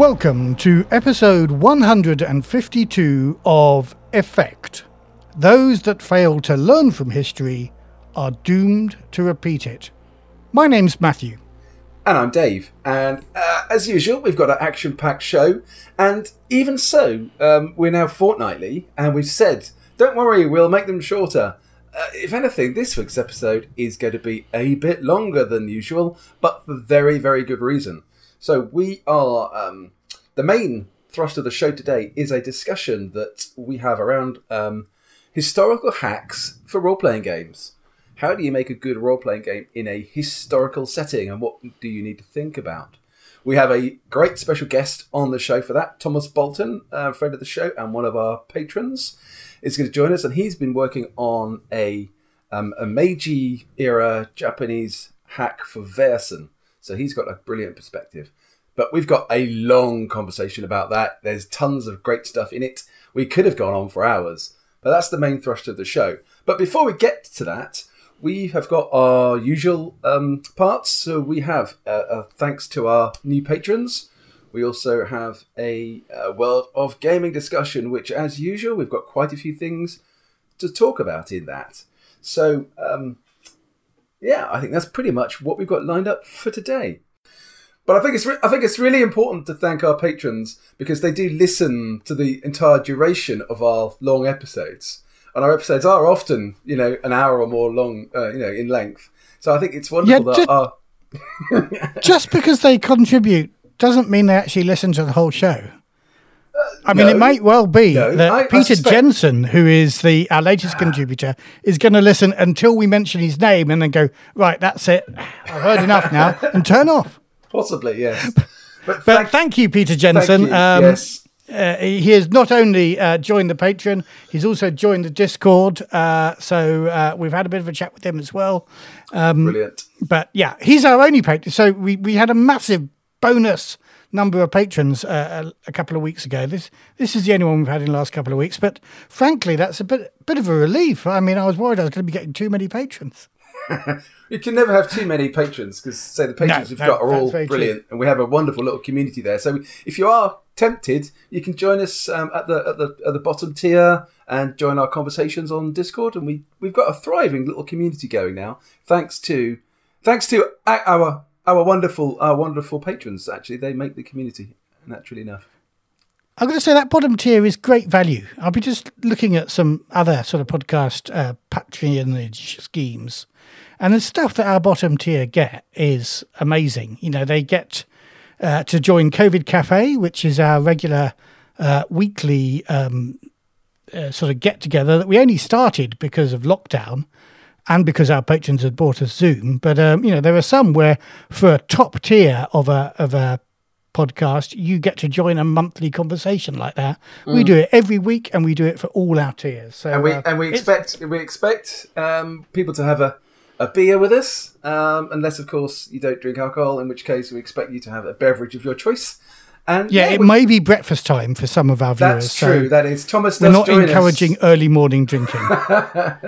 Welcome to episode 152 of Effect. Those that fail to learn from history are doomed to repeat it. My name's Matthew. And I'm Dave. And uh, as usual, we've got an action packed show. And even so, um, we're now fortnightly, and we've said, don't worry, we'll make them shorter. Uh, if anything, this week's episode is going to be a bit longer than usual, but for very, very good reason. So, we are. Um, the main thrust of the show today is a discussion that we have around um, historical hacks for role playing games. How do you make a good role playing game in a historical setting, and what do you need to think about? We have a great special guest on the show for that. Thomas Bolton, a friend of the show and one of our patrons, is going to join us, and he's been working on a um, a Meiji era Japanese hack for Vaesen. So he's got a brilliant perspective. But we've got a long conversation about that. There's tons of great stuff in it. We could have gone on for hours, but that's the main thrust of the show. But before we get to that, we have got our usual um, parts. So we have, uh, uh, thanks to our new patrons, we also have a, a World of Gaming discussion, which, as usual, we've got quite a few things to talk about in that. So, um, yeah, I think that's pretty much what we've got lined up for today. But I think it's re- I think it's really important to thank our patrons because they do listen to the entire duration of our long episodes, and our episodes are often you know an hour or more long, uh, you know, in length. So I think it's wonderful Yeah, that ju- our Just because they contribute doesn't mean they actually listen to the whole show. I mean, no. it might well be No, that I- I Peter suspect- Jensen, who is the our latest contributor, is going to listen until we mention his name and then go, right, that's it. I've heard enough now, and turn off. possibly yes. But, But thank, thank, you, Peter Jensen. you. Um, yes, uh, he has not only uh, joined the Patreon, he's also joined the Discord. Uh, so uh, we've had a bit of a chat with him as well. brilliant. But yeah, he's our only patron. So we, we had a massive bonus number of patrons uh, a, a couple of weeks ago. This this is the only one we've had in the last couple of weeks. But frankly, that's a bit bit of a relief. I mean, I was worried I was going to be getting too many patrons. You can never have too many patrons because, say, the patrons No, we've no, got are all very true. brilliant, and we have a wonderful little community there. So, if you are tempted, you can join us um, at the at the at the bottom tier and join our conversations on Discord. And we we've got a thriving little community going now, thanks to thanks to our our, wonderful our wonderful patrons. Actually, they make the community naturally enough. I'm going to say that bottom tier is great value. I'll be just looking at some other sort of podcast uh, patronage schemes, and the stuff that our bottom tier get is amazing. You know, they get uh, to join COVID Cafe, which is our regular uh, weekly um, uh, sort of get together that we only started because of lockdown and because our patrons had bought us Zoom. But um, you know, there are some where for a top tier of a of a podcast, you get to join a monthly conversation like that. We do it every week, and we do it for all our tiers. So Mm. and we uh, and we expect we expect um, people to have a, a beer with us, um, unless of course you don't drink alcohol, in which case we expect you to have a beverage of your choice. And yeah, it we- may be breakfast time for some of our viewers. that's so true. That is Thomas. we're not join us. encouraging early morning drinking.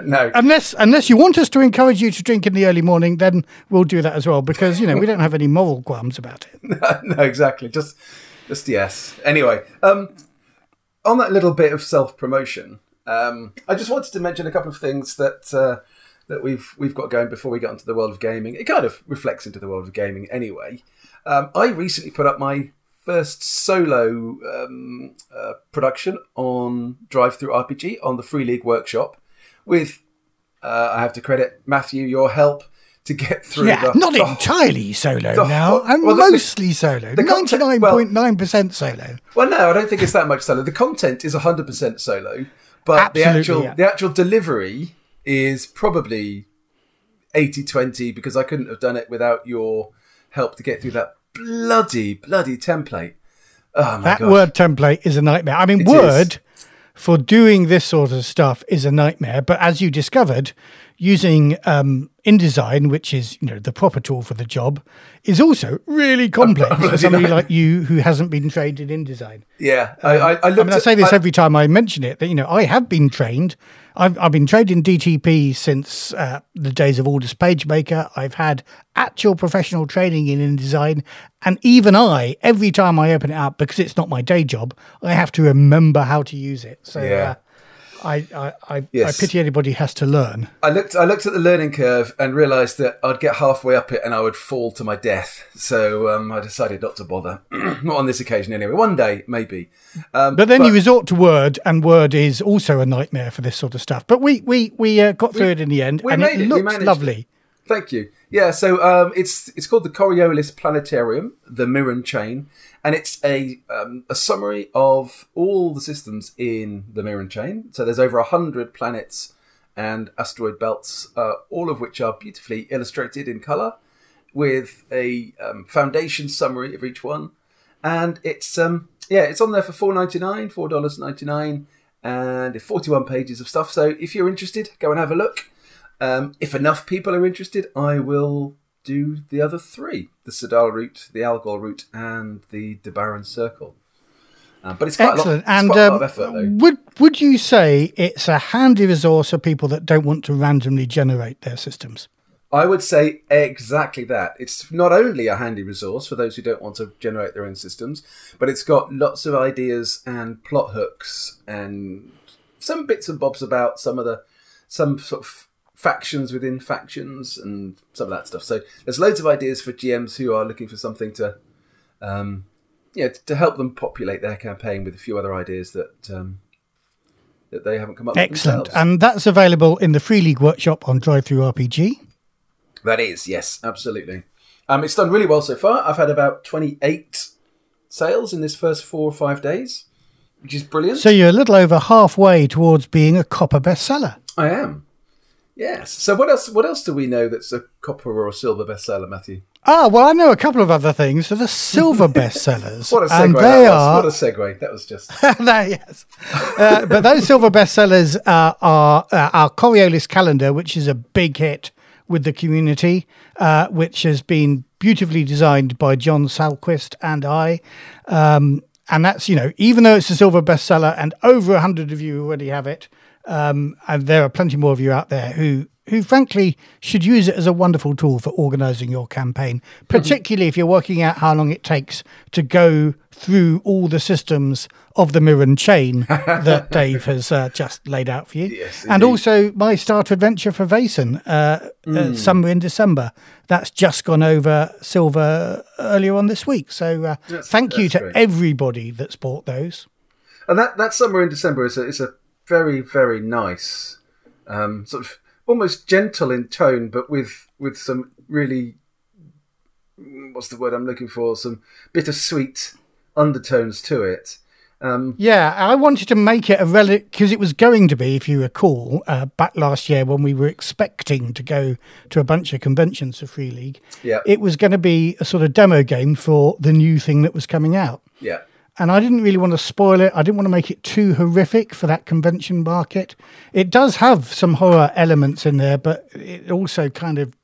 no, unless unless you want us to encourage you to drink in the early morning, then we'll do that as well because you know we don't have any moral qualms about it. no, exactly. Just, just yes. Anyway, um, on that little bit of self promotion, um, I just wanted to mention a couple of things that uh, that we've we've got going before we get into the world of gaming. It kind of reflects into the world of gaming anyway. Um, I recently put up my first solo um, uh, production on Drive Through RPG on the Free League Workshop with. Uh, I have to credit Matthew your help to get through. Yeah, the, not the- entirely solo the now. I'm well, mostly solo. the Ninety nine point nine percent solo. Well, no, I don't think it's that much solo. The content is 100% solo, but the actual yeah. the actual delivery is probably 80-20 because I couldn't have done it without your help to get through that bloody bloody template. Oh my That god. word template is a nightmare. I mean, It Word for doing this sort of stuff is a nightmare. But as you discovered, using um, InDesign, which is you know the proper tool for the job, is also really complex for somebody like you who hasn't been trained in InDesign. Yeah, I, I, I, I mean, I say this I- every time I mention it that you know I have been trained. I've, I've been trained in DTP since uh, the days of Aldus PageMaker. I've had actual professional training in InDesign, and even I, every time I open it up, because it's not my day job, I have to remember how to use it. So Yeah. uh, I, I, I, Yes. I pity anybody has to learn. I looked. I looked at the learning curve and realised that I'd get halfway up it and I would fall to my death. So um, I decided not to bother. not on this occasion, anyway. One day, maybe. Um, But then you resort to Word, and Word is also a nightmare for this sort of stuff. But we we we uh, got through it in the end, we and made it it, we looks lovely. Thank you. Yeah, so um, it's it's called the Coriolis Planetarium, the Mirren Chain, and it's a um, a summary of all the systems in the Mirren Chain. So there's over hundred planets and asteroid belts, uh, all of which are beautifully illustrated in color, with a um, foundation summary of each one, and it's um yeah it's on there for four ninety nine, four dollars ninety nine, and forty one pages of stuff. So if you're interested, go and have a look. Um, if enough people are interested, I will do the other three: the Sadal route, the Algol route, and the Debaran Circle. Um, but it's quite Excellent. a lot, and quite a um, lot of effort, though. would would you say it's a handy resource for people that don't want to randomly generate their systems? I would say exactly that. It's not only a handy resource for those who don't want to generate their own systems, but it's got lots of ideas and plot hooks and some bits and bobs about some of the some sort of factions within factions and some of that stuff. So there's loads of ideas for GMs who are looking for something to, um, yeah, to help them populate their campaign with a few other ideas that um, that they haven't come up with Excellent. themselves. And that's available in the Free League Workshop on Drive Through RPG. That is, yes, absolutely. Um, it's done really well so far. I've had about 28 sales in this first four or five days, which is brilliant. So you're a little over halfway towards being a copper bestseller. I am. Yes. So what else? What else do we know that's a copper or a silver bestseller, Matthew? Ah, well, I know a couple of other things. So the silver bestsellers, What a segue and that they was! are What a segue! That was just no, yes. Uh, but those silver bestsellers uh, are uh, our Coriolis calendar, which is a big hit with the community, uh, which has been beautifully designed by John Salquist and I. Um, and that's, you know, even though it's a silver bestseller and over a 100 of you already have it, um, and there are plenty more of you out there who who frankly should use it as a wonderful tool for organizing your campaign, particularly if you're working out how long it takes to go through all the systems of the Mirren chain that Dave has uh, just laid out for you. Yes, and indeed. also my starter adventure for Vaesen, uh, uh, summer in December. That's just gone over silver earlier on this week. So uh, thank you to great. everybody that's bought those. and that that summer in December is a is a very very nice, um, sort of almost gentle in tone, but with with some really what's the word I'm looking for? Some bittersweet undertones to it. Um, Yeah, I wanted to make it a relic because it was going to be, if you recall, uh, back last year when we were expecting to go to a bunch of conventions for Free League. Yeah. It was going to be a sort of demo game for the new thing that was coming out. yeah, And I didn't really want to spoil it. I didn't want to make it too horrific for that convention market. It does have some horror elements in there, but it also kind of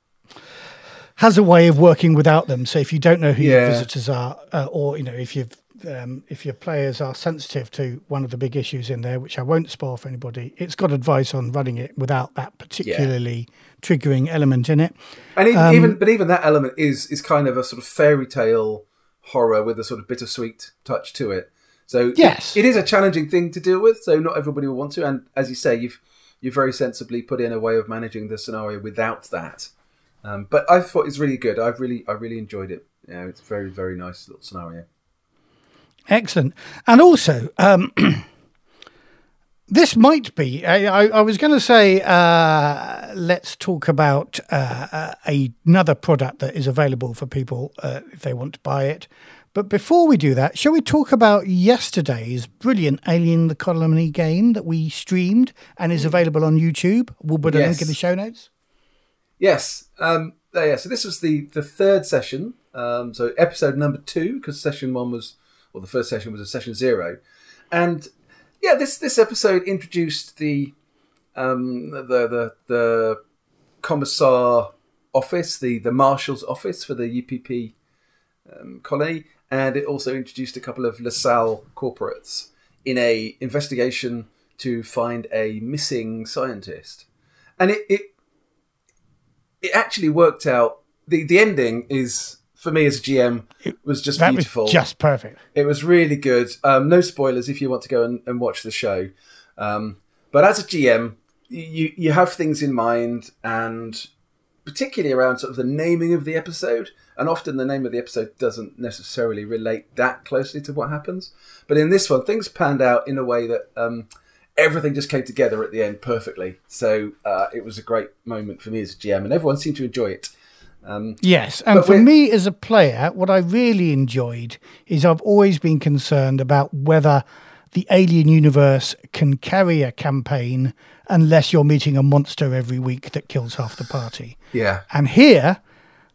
has a way of working without them. So if you don't know who your visitors are, uh, or you know if you've um, if your players are sensitive to one of the big issues in there, which I won't spoil for anybody, it's got advice on running it without that particularly triggering element in it. and even, Um, even but even that element is is kind of a sort of fairy tale horror with a sort of bittersweet touch to it. So it- Yes. it is a challenging thing to deal with. So not everybody will want to, and as you say, you've you've very sensibly put in a way of managing the scenario without that. Um, but I thought it's really good. I've really I really enjoyed it. Yeah, it's a very very nice little scenario. Excellent. And also, um, this might be, I, I, I was going to say, uh, let's talk about uh, uh, another product that is available for people uh, if they want to buy it. But before we do that, shall we talk about yesterday's brilliant Alien the Colony game that we streamed and is available on YouTube? We'll put a link in the show notes. Yes. Um, uh, yeah. So this was the the third session. Um, so episode number two, because session one was, well, the first session was a session zero, and yeah, this this episode introduced the um, the the the commissar office, the the marshal's office for the UPP um, and it also introduced a couple of LaSalle corporates in a investigation to find a missing scientist, and it it, it actually worked out. the The ending is for me as a GM it was just That beautiful. was just perfect. It was really good. Um, no spoilers if you want to go and, and watch the show. Um, but as a GM, you you have things in mind, and particularly around sort of the naming of the episode. And often the name of the episode doesn't necessarily relate that closely to what happens. But in this one, things panned out in a way that um, everything just came together at the end perfectly. So uh, it was a great moment for me as a GM, and everyone seemed to enjoy it. Um, Yes, and for me as a player, what I really enjoyed is I've always been concerned about whether the alien universe can carry a campaign unless you're meeting a monster every week that kills half the party. yeah, And here,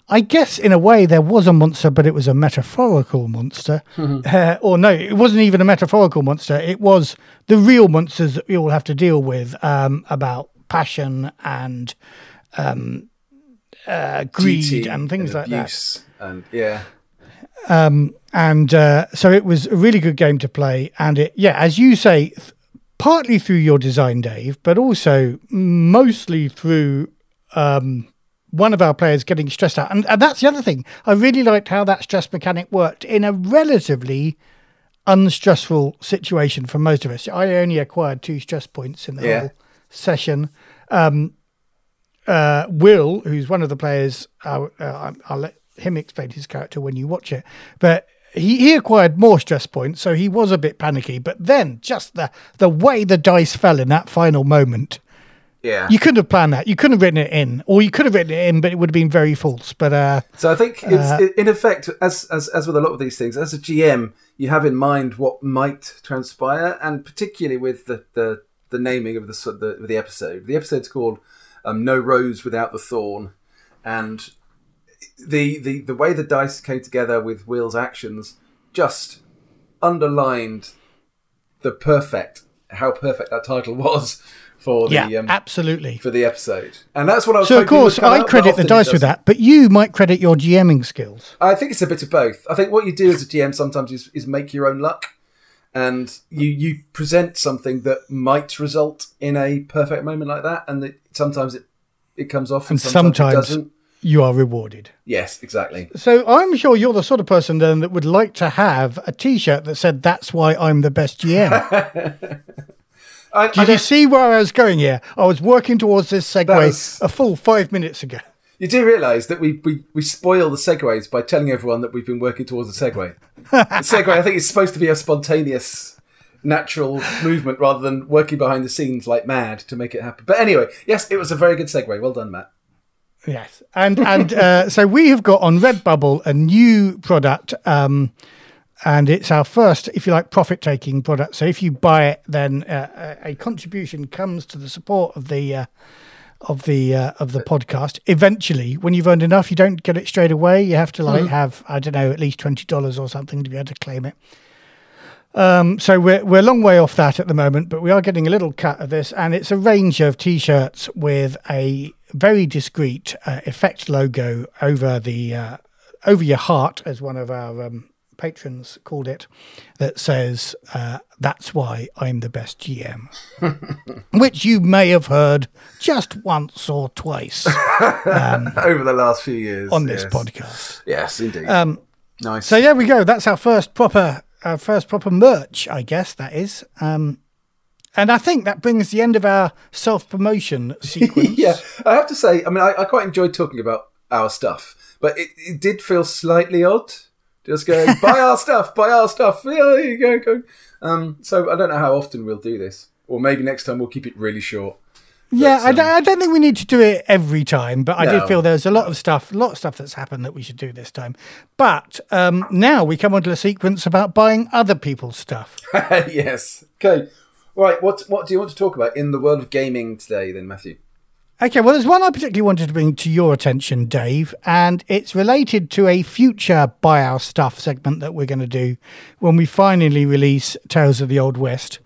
I guess in a way there was a monster, but it was a metaphorical monster. Uh, or no, it wasn't even a metaphorical monster. It was the real monsters that we all have to deal with um, about passion and um, uh, greed duty and things like that. And yeah, and uh, so it was a really good game to play. And it yeah as you say th- partly through your design dave but also mostly through um, one of our players getting stressed out. And, and that's the other thing. I really liked how that stress mechanic worked in a relatively unstressful situation for most of us. I only acquired two stress points in the Yeah. whole session. Um, uh, Will, who's one of the players, uh, uh, I'll let him explain his character when you watch it. But he, he acquired more stress points, so he was a bit panicky. But then, just the the way the dice fell in that final moment, yeah. you couldn't have planned that. You couldn't have written it in, or you could have written it in, but it would have been very false. But uh, So I think it's in effect, as, as as with a lot of these things, as a GM, you have in mind what might transpire, and particularly with the the, the naming of the the, the episode. The episode's called um, "No Rose Without the Thorn," and the the the way the dice came together with Will's actions just underlined the perfect how perfect that title was for the yeah, um, absolutely. for the episode, and that's what I was. Thinking. So of course, I out, credit the dice with that, but you might credit your GMing skills. I think it's a bit of both. I think what you do as a GM sometimes is, is make your own luck, and you you present something that might result in a perfect moment like that, and that sometimes it it comes off, and, And sometimes, sometimes- it doesn't. You are rewarded. Yes, exactly. So I'm sure you're the sort of person then that would like to have a T-shirt that said "That's why I'm the best GM." I, I Did you see where I was going here? I was working towards this segue was- a full five minutes ago. You do realise that we, we we spoil the segues by telling everyone that we've been working towards a segue. the segue, I think, is supposed to be a spontaneous, natural movement rather than working behind the scenes like mad to make it happen. But anyway, yes, it was a very good segue. Well done, Matt. Yes, and and uh, so we have got on Redbubble a new product, um, and it's our first, if you like, profit-taking product. So if you buy it, then uh, a a contribution comes to the support of the. Uh, of the uh, of the podcast. Eventually, when you've earned enough, you don't get it straight away. You have to like have I don't know at least twenty dollars or something to be able to claim it. Um, so we're we're a long way off that at the moment, but we are getting a little cut of this, and it's a range of t-shirts with a very discreet uh, effect logo over the uh, over your heart, as one of our um, patrons called it, that says uh, "That's why I'm the best GM," which you may have heard just once or twice Over the last few years on this yes. podcast. Yes, indeed. Um, nice. So there we go. That's our first proper, our first proper merch, I guess that is. Um, and I think that brings the end of our self promotion sequence. yeah, I have to say, I mean, I, I quite enjoyed talking about our stuff, but it, it did feel slightly odd. Just going, buy our stuff, buy our stuff. Yeah, you go, go. Um, so I don't know how often we'll do this, or maybe next time we'll keep it really short. Yeah, But, I, don't, I don't think we need to do it every time, but I No. did feel there's a lot of stuff, a lot of stuff that's happened that we should do this time. But um, now we come on to a sequence about buying other people's stuff. yes. Okay. Right. What What do you want to talk about in the world of gaming today, then, Matthew? Okay, well, there's one I particularly wanted to bring to your attention, Dave, and it's related to a future Buy Our Stuff segment that we're going to do when we finally release Tales of the Old West.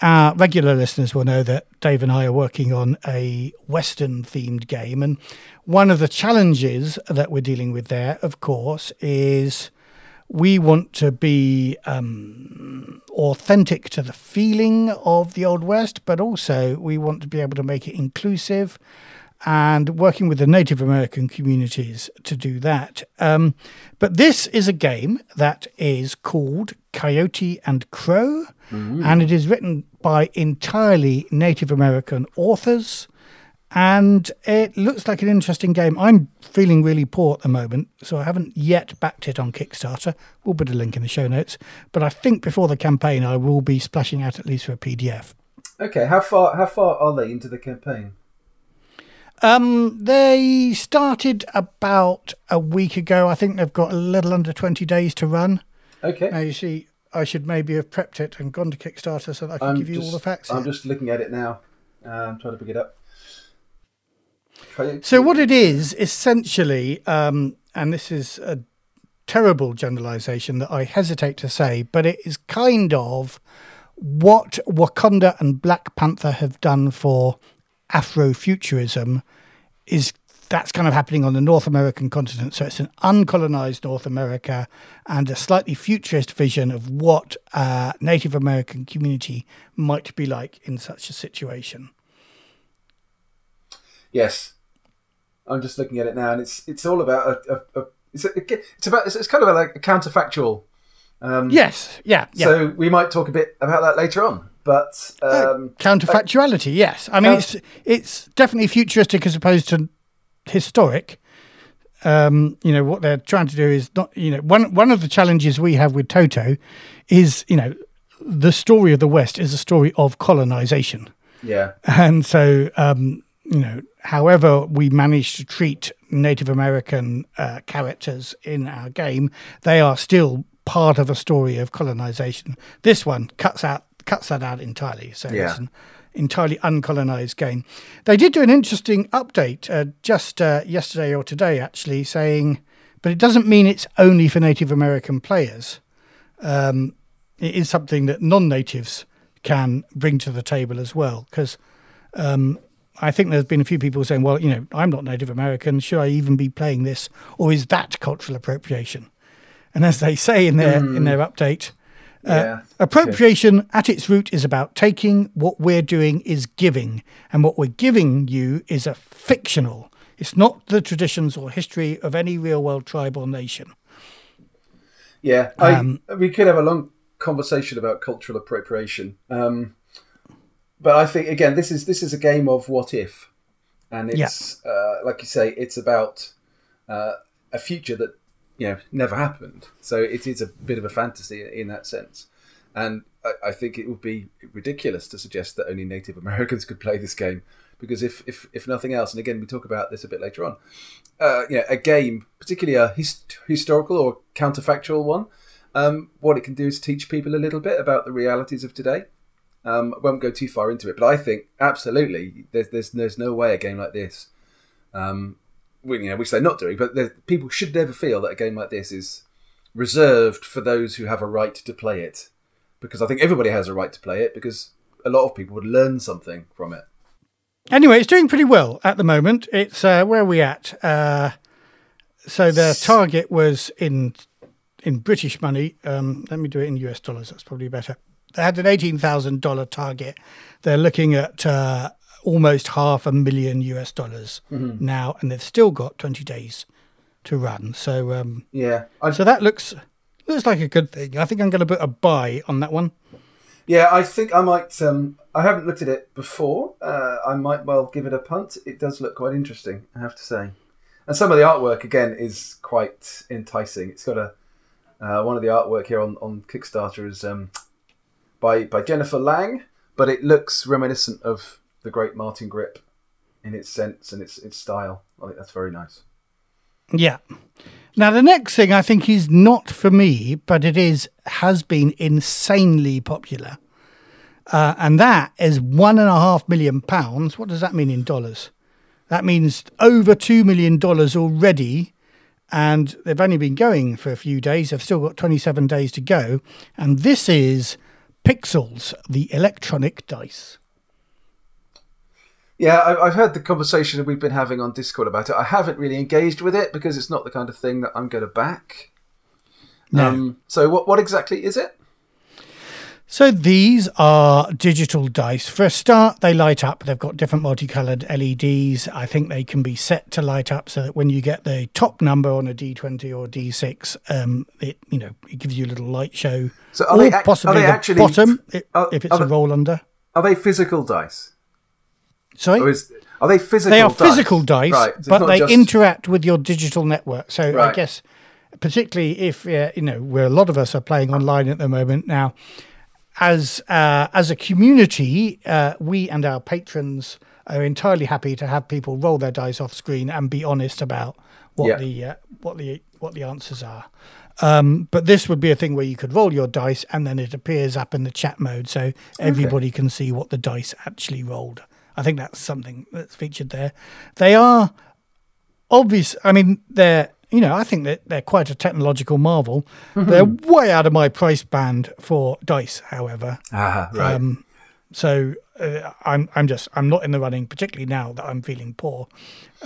our regular listeners will know that Dave and I are working on a Western themed game. And one of the challenges that we're dealing with there, of course, is we want to be um, authentic to the feeling of the Old West, but also we want to be able to make it inclusive and working with the Native American communities to do that. Um, but this is a game that is called Coyote and Crow, mm-hmm. and it is written by entirely Native American authors. And it looks like an interesting game. I'm feeling really poor at the moment, so I haven't yet backed it on Kickstarter. We'll put a link in the show notes. But I think before the campaign, I will be splashing out at least for a PDF. Okay, how far how far are they into the campaign? Um, they started about a week ago. I think they've got a little under 20 days to run. Okay. Now, you see, I should maybe have prepped it and gone to Kickstarter so that I can I'm give you just, all the facts. I'm here. just looking at it now. Uh, I'm trying to pick it up. So, what it is essentially, um, and this is a terrible generalization that I hesitate to say, but it is kind of what Wakanda and Black Panther have done for Afrofuturism is that's kind of happening on the North American continent. So it's an uncolonized North America and a slightly futurist vision of what a Native American community might be like in such a situation. Yes, I'm just looking at it now, and it's it's all about a, a, a it's, a, it's about it's, it's, kind of like a counterfactual. Um, yes, yeah, yeah. So we might talk a bit about that later on. But uh, um, uh, counterfactuality, uh, yes. I mean, it's it's definitely futuristic as opposed to historic. Um, you know what they're trying to do is not. You know, one one of the challenges we have with Toto is you know the story of the West is a story of colonization. Yeah, and so um, you know, however we manage to treat Native American uh, characters in our game, they are still part of a story of colonization. This one cuts out cuts that out entirely. So yeah. it's an entirely uncolonized game. They did do an interesting update uh, just uh, yesterday or today, actually, saying, but it doesn't mean it's only for Native American players. Um, it is something that non-natives can bring to the table as well, because. Um, I think there's been a few people saying, well, you know, I'm not Native American. Should I even be playing this? Or is that cultural appropriation? And as they say in their mm. in their update, uh, appropriation okay. at its root is about taking. What we're doing is giving. And what we're giving you is a fictional. It's not the traditions or history of any real world tribe or nation. Yeah, I, um, we could have a long conversation about cultural appropriation. Um, but I think again, this is this is a game of what if, and it's yeah. uh, like you say, it's about uh, a future that you know never happened. So it is a bit of a fantasy in that sense, and I, I, think it would be ridiculous to suggest that only Native Americans could play this game because if if, if nothing else, and again we talk about this a bit later on, uh, you know, a game, particularly a his, historical or counterfactual one, um, what it can do is teach people a little bit about the realities of today. Um, I won't go too far into it, but I think absolutely there's there's there's no way a game like this um, you know, which they're not doing, but people should never feel that a game like this is reserved for those who have a right to play it. Because I think everybody has a right to play it because a lot of people would learn something from it. Anyway, it's doing pretty well at the moment. It's uh, where are we at? Uh, so the target was in in British money. Um, let me do it in US dollars. That's probably better. They had an eighteen thousand dollar target. They're looking at uh, almost half a million US dollars mm-hmm. now, and they've still got 20 days to run. So um, yeah, I'd... so that looks looks like a good thing. I think I'm going to put a buy on that one. Yeah, I think I might. Um, I haven't looked at it before. Uh, I might well give it a punt. It does look quite interesting, I have to say. And some of the artwork again is quite enticing. It's got a uh, one of the artwork here on, on Kickstarter is um, by by Jennifer Lang, but it looks reminiscent of the great Martin Grip in its sense and its its style. I think that's very nice. Yeah. Now the next thing I think is not for me, but it is has been insanely popular, uh, and that is one and a half million pounds. What does that mean in dollars? That means over two million dollars already, and they've only been going for a few days. They've still got twenty seven days to go, and this is Pixels, the electronic dice. Yeah, I, I've heard the conversation that we've been having on Discord about it. I haven't really engaged with it because it's not the kind of thing that I'm going to back. No. Um, so, what what exactly is it? So these are digital dice. For a start, they light up. They've got different multicolored LEDs. I think they can be set to light up so that when you get the top number on a D20 or D6, um, it you know it gives you a little light show. So are or they possibly are they the actually- bottom are- if it's a they- roll under. Are they physical dice? Sorry. Or is are they physical? they are dice? physical dice, right? so but they just- interact with your digital network. So I guess, particularly if uh, you know, where a lot of us are playing online at the moment now, as uh, as a community, uh, we and our patrons are entirely happy to have people roll their dice off screen and be honest about what Yeah. the uh, what the what the answers are. Um, but this would be a thing where you could roll your dice and then it appears up in the chat mode, so everybody can see what the dice actually rolled. I think that's something that's featured there. They are obvious. I mean, they're you know I think that they're quite a technological marvel. They're way out of my price band for dice, however. Ah, right. Um, so uh, I'm I'm just I'm not in the running, particularly now that I'm feeling poor.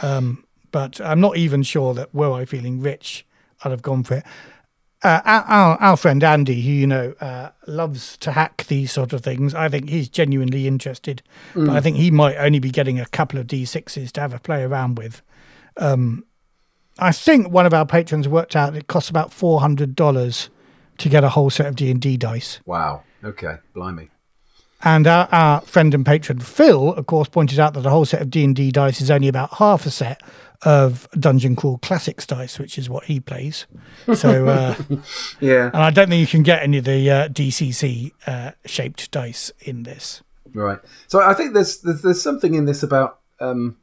Um, but I'm not even sure that were I feeling rich, I'd have gone for it. Uh, our, our, friend Andy, who you know uh, loves to hack these sort of things, I think he's genuinely interested. But I think he might only be getting a couple of d6s to have a play around with. Um, I think one of our patrons worked out it costs about four hundred dollars to get a whole set of D and D dice. wow. Okay. Blimey. And our, our friend and patron Phil, of course, pointed out that a whole set of D and D dice is only about half a set of Dungeon Crawl Classics dice, which is what he plays. So, uh, Yeah. and I don't think you can get any of the uh, DCC uh, shaped dice in this. Right. So I think there's there's, there's something in this about um,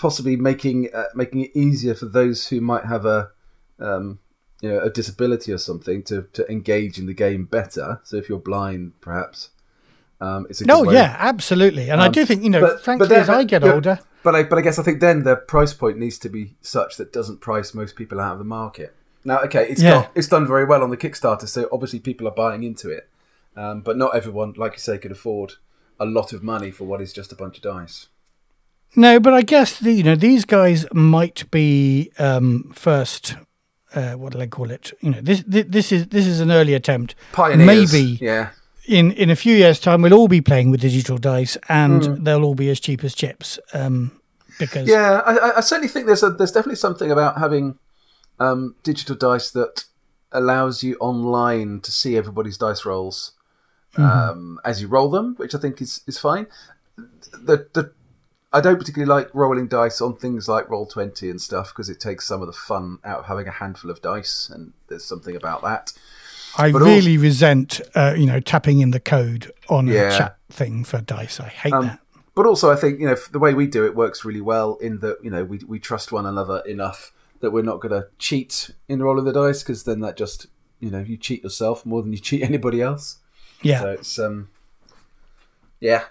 possibly making uh, making it easier for those who might have a um, you know a disability or something to, to engage in the game better. So if you're blind, perhaps um, it's a No, way- yeah, absolutely. And I do think you know, but- frankly, but as I get older, But I but I guess I think then the price point needs to be such that doesn't price most people out of the market. Now, okay, it's Yeah. got, it's done very well on the Kickstarter, so obviously people are buying into it. Um, but not everyone, like you say, could afford a lot of money for what is just a bunch of dice. No, but I guess the, you know these guys might be um, first. Uh, what do I call it? You know, this, this this is this is an early attempt. Pioneers, Maybe yeah. in in a few years' time, we'll all be playing with digital dice, and Hmm. they'll all be as cheap as chips. Um, because Yeah, I, I- certainly think there's a, there's definitely something about having um, digital dice that allows you online to see everybody's dice rolls um, as you roll them, which I think is, is fine. The, the I don't particularly like rolling dice on things like Roll Twenty and stuff because it takes some of the fun out of having a handful of dice, and there's something about that. I but really resent uh, you know tapping in the code on Yeah. a chat thing for dice. I hate Um, that. But also, I think you know the way we do it works really well in that you know we we trust one another enough that we're not going to cheat in rolling the dice because then that just you know you cheat yourself more than you cheat anybody else. Yeah, So it's um yeah.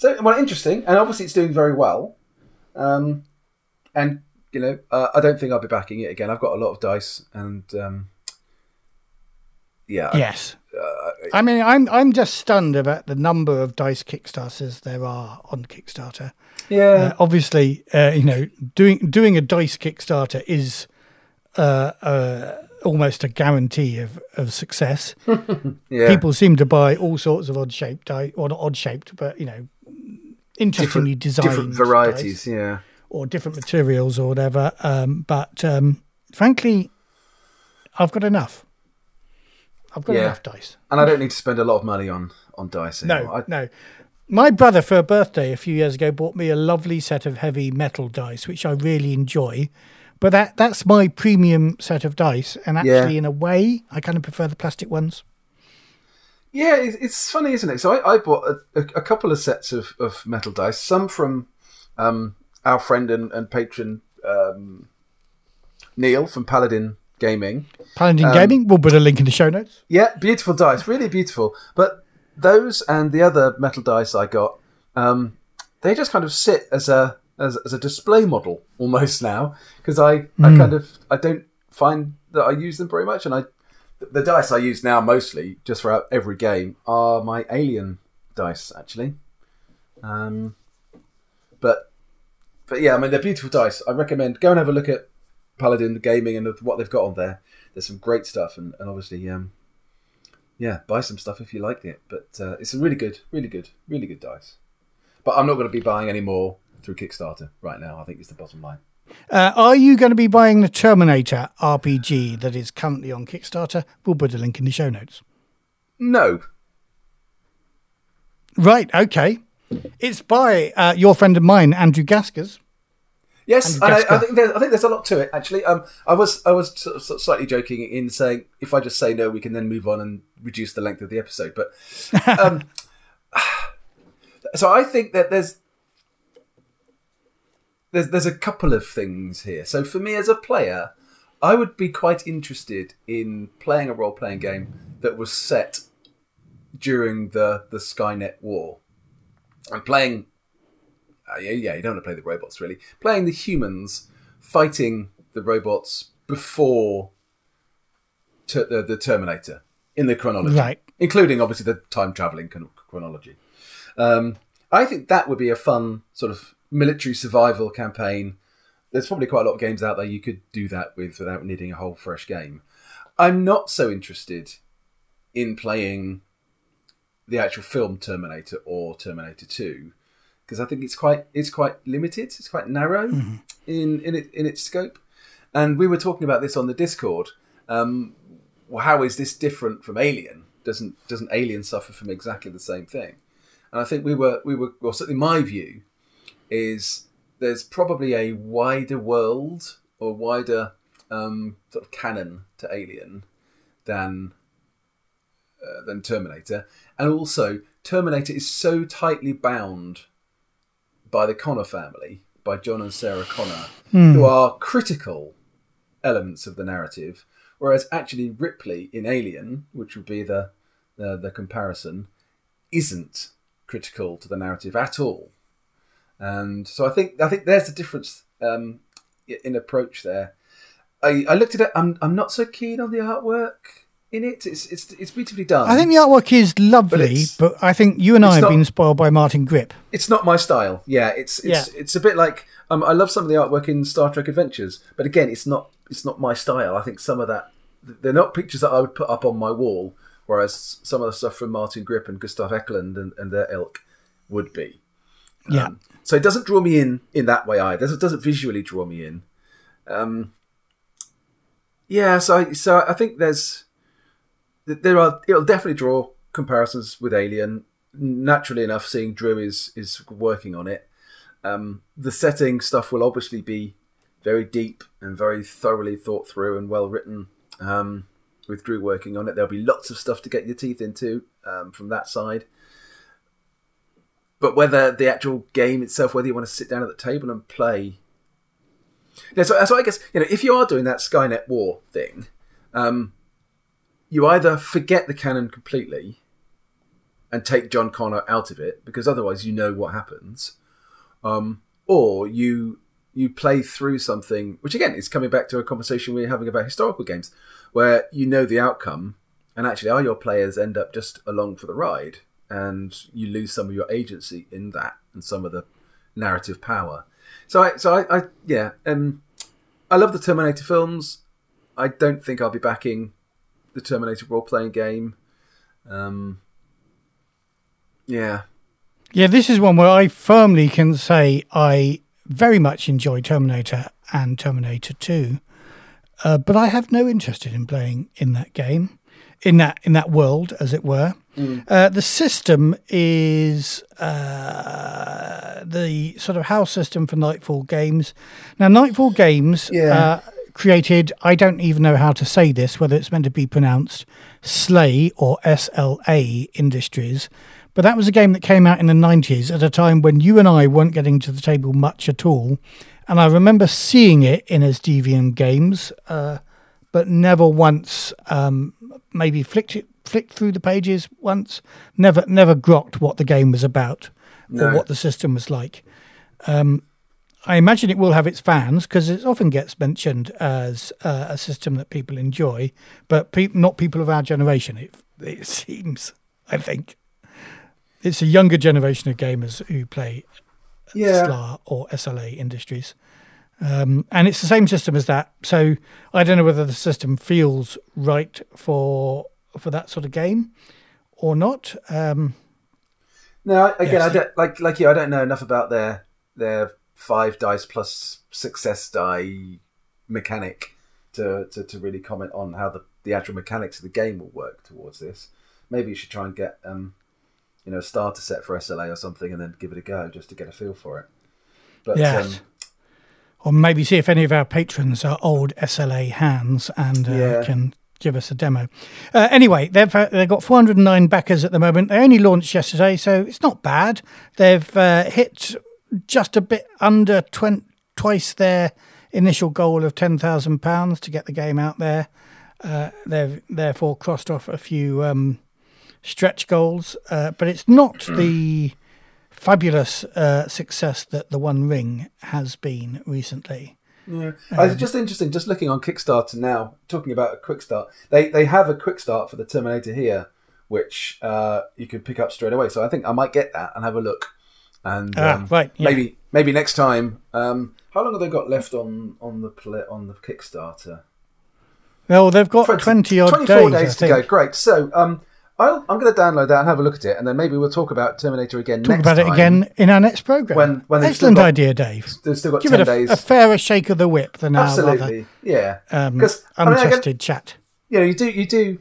So well, interesting, and obviously it's doing very well. Um, and you know uh, I don't think I'll be backing it again. I've got a lot of dice, and um, yeah, I- yes. I mean, I'm I'm just stunned about the number of dice Kickstarters there are on Kickstarter. yeah. Uh, obviously, uh, you know, doing doing a dice Kickstarter is uh, uh, almost a guarantee of, of success. yeah. People seem to buy all sorts of odd shaped dice, or not odd shaped, but you know, interestingly designed different varieties. dice Yeah. or different materials or whatever. Um, but um, frankly, I've got enough. I've got Yeah. enough dice. And I don't need to spend a lot of money on on dice No. I, no. My brother, for a birthday a few years ago, bought me a lovely set of heavy metal dice, which I really enjoy. But that that's my premium set of dice, and Yeah. actually, in a way, I kind of prefer the plastic ones. Yeah, it's, it's funny, isn't it? So I, I bought a, a, couple of sets of, of metal dice, some from um, our friend and, and patron um, Neil from Paladin Gaming. Paladin Um, Gaming. We'll put a link in the show notes. Yeah, beautiful dice, really beautiful. But those and the other metal dice I got, um, they just kind of sit as a as, as a display model almost now because I, I kind of I don't find that I use them very much, and I the dice I use now mostly just for every game are my Alien dice actually. Um, but but yeah, I mean they're beautiful dice. I recommend go and have a look at Paladin Gaming and what they've got on there. There's some great stuff, and, and obviously, um, yeah, buy some stuff if you liked it. But uh, it's a really good, really good, really good dice. But I'm not going to be buying any more through Kickstarter right now. I think is the bottom line. Uh, are you going to be buying the Terminator RPG that is currently on Kickstarter? We'll put a link in the show notes. No. Right. Okay. It's by uh, your friend of mine, Andrew Gaska. Yes, I, I, think there's, I think there's a lot to it actually. Um, I was I was sort of slightly joking in saying if I just say no, we can then move on and reduce the length of the episode. But um, so I think that there's there's there's a couple of things here. So for me as a player, I would be quite interested in playing a role playing game that was set during the the Skynet war. I'm playing. Uh, yeah, yeah, you don't want to play the robots really. Playing the humans fighting the robots before ter- the, the Terminator in the chronology, right? Including obviously the time traveling chronology. Um, I think that would be a fun sort of military survival campaign. There's probably quite a lot of games out there you could do that with without needing a whole fresh game. I'm not so interested in playing the actual film Terminator or Terminator 2 because I think it's quite it's quite limited. It's quite narrow mm-hmm. in in it in its scope. And we were talking about this on the Discord. Um, well, how is this different from Alien? Doesn't doesn't Alien suffer from exactly the same thing? And I think we were we were well certainly my view is there's probably a wider world or wider um, sort of canon to Alien than uh, than Terminator, and also Terminator is so tightly bound by the Connor family, by John and Sarah Connor, mm. who are critical elements of the narrative, whereas actually Ripley in Alien, which would be the the, the comparison, isn't critical to the narrative at all. And so I think I think there's a difference um, in approach there. I, I looked at it. I'm I'm not so keen on the artwork in it. It's it's it's beautifully done. I think the artwork is lovely, but, but I think you and I have not, been spoiled by Martin Grip. It's not my style. Yeah, it's it's yeah. it's a bit like um, I love some of the artwork in Star Trek Adventures, but again, it's not it's not my style. I think some of that they're not pictures that I would put up on my wall, whereas some of the stuff from Martin Grip and Gustav Eklund and, and their ilk would be. Yeah. Um, so it doesn't draw me in in that way either. It doesn't visually draw me in. Um, yeah, so I, so I think there's there are it'll definitely draw comparisons with Alien. Naturally enough, seeing Drew is is working on it. Um, the setting stuff will obviously be very deep and very thoroughly thought through and well written. Um, with Drew working on it, there'll be lots of stuff to get your teeth into um, from that side. But whether the actual game itself, whether you want to sit down at the table and play, yeah. So, so I guess you know if you are doing that Skynet War thing, um, you either forget the canon completely and take John Connor out of it because otherwise you know what happens, um, or you you play through something which again is coming back to a conversation we are having about historical games where you know the outcome and actually are your players end up just along for the ride and you lose some of your agency in that and some of the narrative power. So I, so I, I yeah, um, I love the Terminator films. I don't think I'll be backing the Terminator role playing game. Um, yeah, yeah, this is one where I firmly can say I very much enjoy Terminator and Terminator Two, uh, but I have no interest in playing in that game, in that in that world, as it were. Mm. Uh, the system is uh, the sort of house system for Nightfall Games. Now, Nightfall Games yeah. uh, created, I don't even know how to say this, whether it's meant to be pronounced Slay or SLA Industries. But that was a game that came out in the 90s at a time when you and I weren't getting to the table much at all. And I remember seeing it in as Deviant Games, uh, but never once um, maybe flicked it flicked through the pages once, never never grokked what the game was about no. or what the system was like. Um, I imagine it will have its fans because it often gets mentioned as uh, a system that people enjoy, but pe- not people of our generation. It, it seems, I think, it's a younger generation of gamers who play Yeah. SLA or SLA Industries, um, and it's the same system as that. So I don't know whether the system feels right for for that sort of game or not. Um, No, again, Yes. I don't like like you. I don't know enough about their their five dice plus success die mechanic to, to, to really comment on how the, the actual mechanics of the game will work towards this. Maybe you should try and get um, you know, a starter set for SLA or something, and then give it a go just to get a feel for it. But Yes. um, or maybe see if any of our patrons are old SLA hands and uh, Yeah. can give us a demo. Uh, anyway, they've uh, they've got 409 backers at the moment. They only launched yesterday, so it's not bad. They've uh, hit just a bit under twen- twice their initial goal of ten thousand pounds to get the game out there. Uh, they've therefore crossed off a few um, stretch goals, uh, but it's not the fabulous uh, success that the One Ring has been recently. Yeah, Uh, it's just interesting. Just looking on Kickstarter now, talking about a quick start. They they have a quick start for the Terminator here, which uh, you could pick up straight away. So I think I might get that and have a look. And Ah, um, right, yeah. maybe maybe next time. Um, how long have they got left on on the on the Kickstarter? Well, they've got 20, odd 24 days, days to go. Great. So um, I'll, I'm going to download that and have a look at it, and then maybe we'll talk about Terminator again Talk about it again in our next program. When- when Excellent got- idea, Dave. They've still got Give 10 it a, days. a fairer shake of the whip than rather Absolutely. Yeah. um, 'Cause, I mean, I untested chat. you know, you do, you do,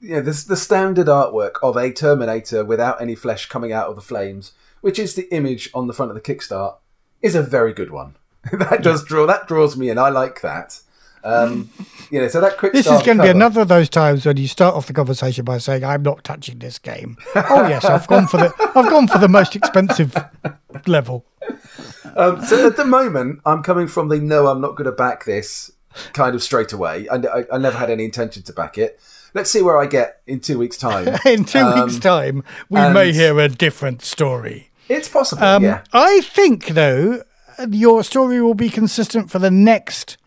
this the standard artwork of a Terminator without any flesh coming out of the flames, which is the image on the front of the Kickstart, is a very good one. that does draw, that draws me in. I like that. Um, you know, so that quick. This is going to be another of those times when you start off the conversation by saying, "I'm not touching this game." oh yes, I've gone for the I've gone for the most expensive level. Um, so at the moment, I'm coming from the no, I'm not going to back this kind of straight away. I, I, I never had any intention to back it. Let's see where I get in two weeks' time. In two Um, weeks' time, we may hear a different story. It's possible, Um, yeah. I think, though, your story will be consistent for the next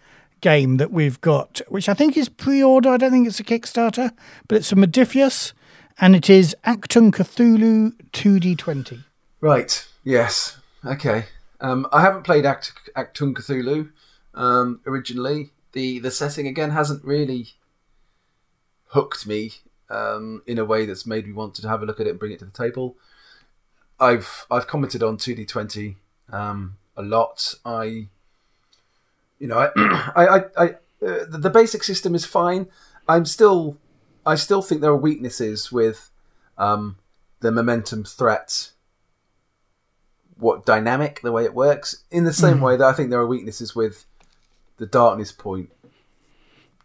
game that we've got, which I think is pre-order. I don't think it's a Kickstarter, but it's a Modiphius, and it is Achtung Cthulhu 2D20. Right. Yes. Okay. Um, I haven't played Act Achtung Cthulhu um, originally. The the setting again hasn't really hooked me um, in a way that's made me want to have a look at it and bring it to the table. I've I've commented on two D twenty um, a lot. I you know I I, I, I uh, the, basic system is fine. I'm still I still think there are weaknesses with um, the momentum threat what dynamic the way it works in the same way that I think there are weaknesses with the darkness point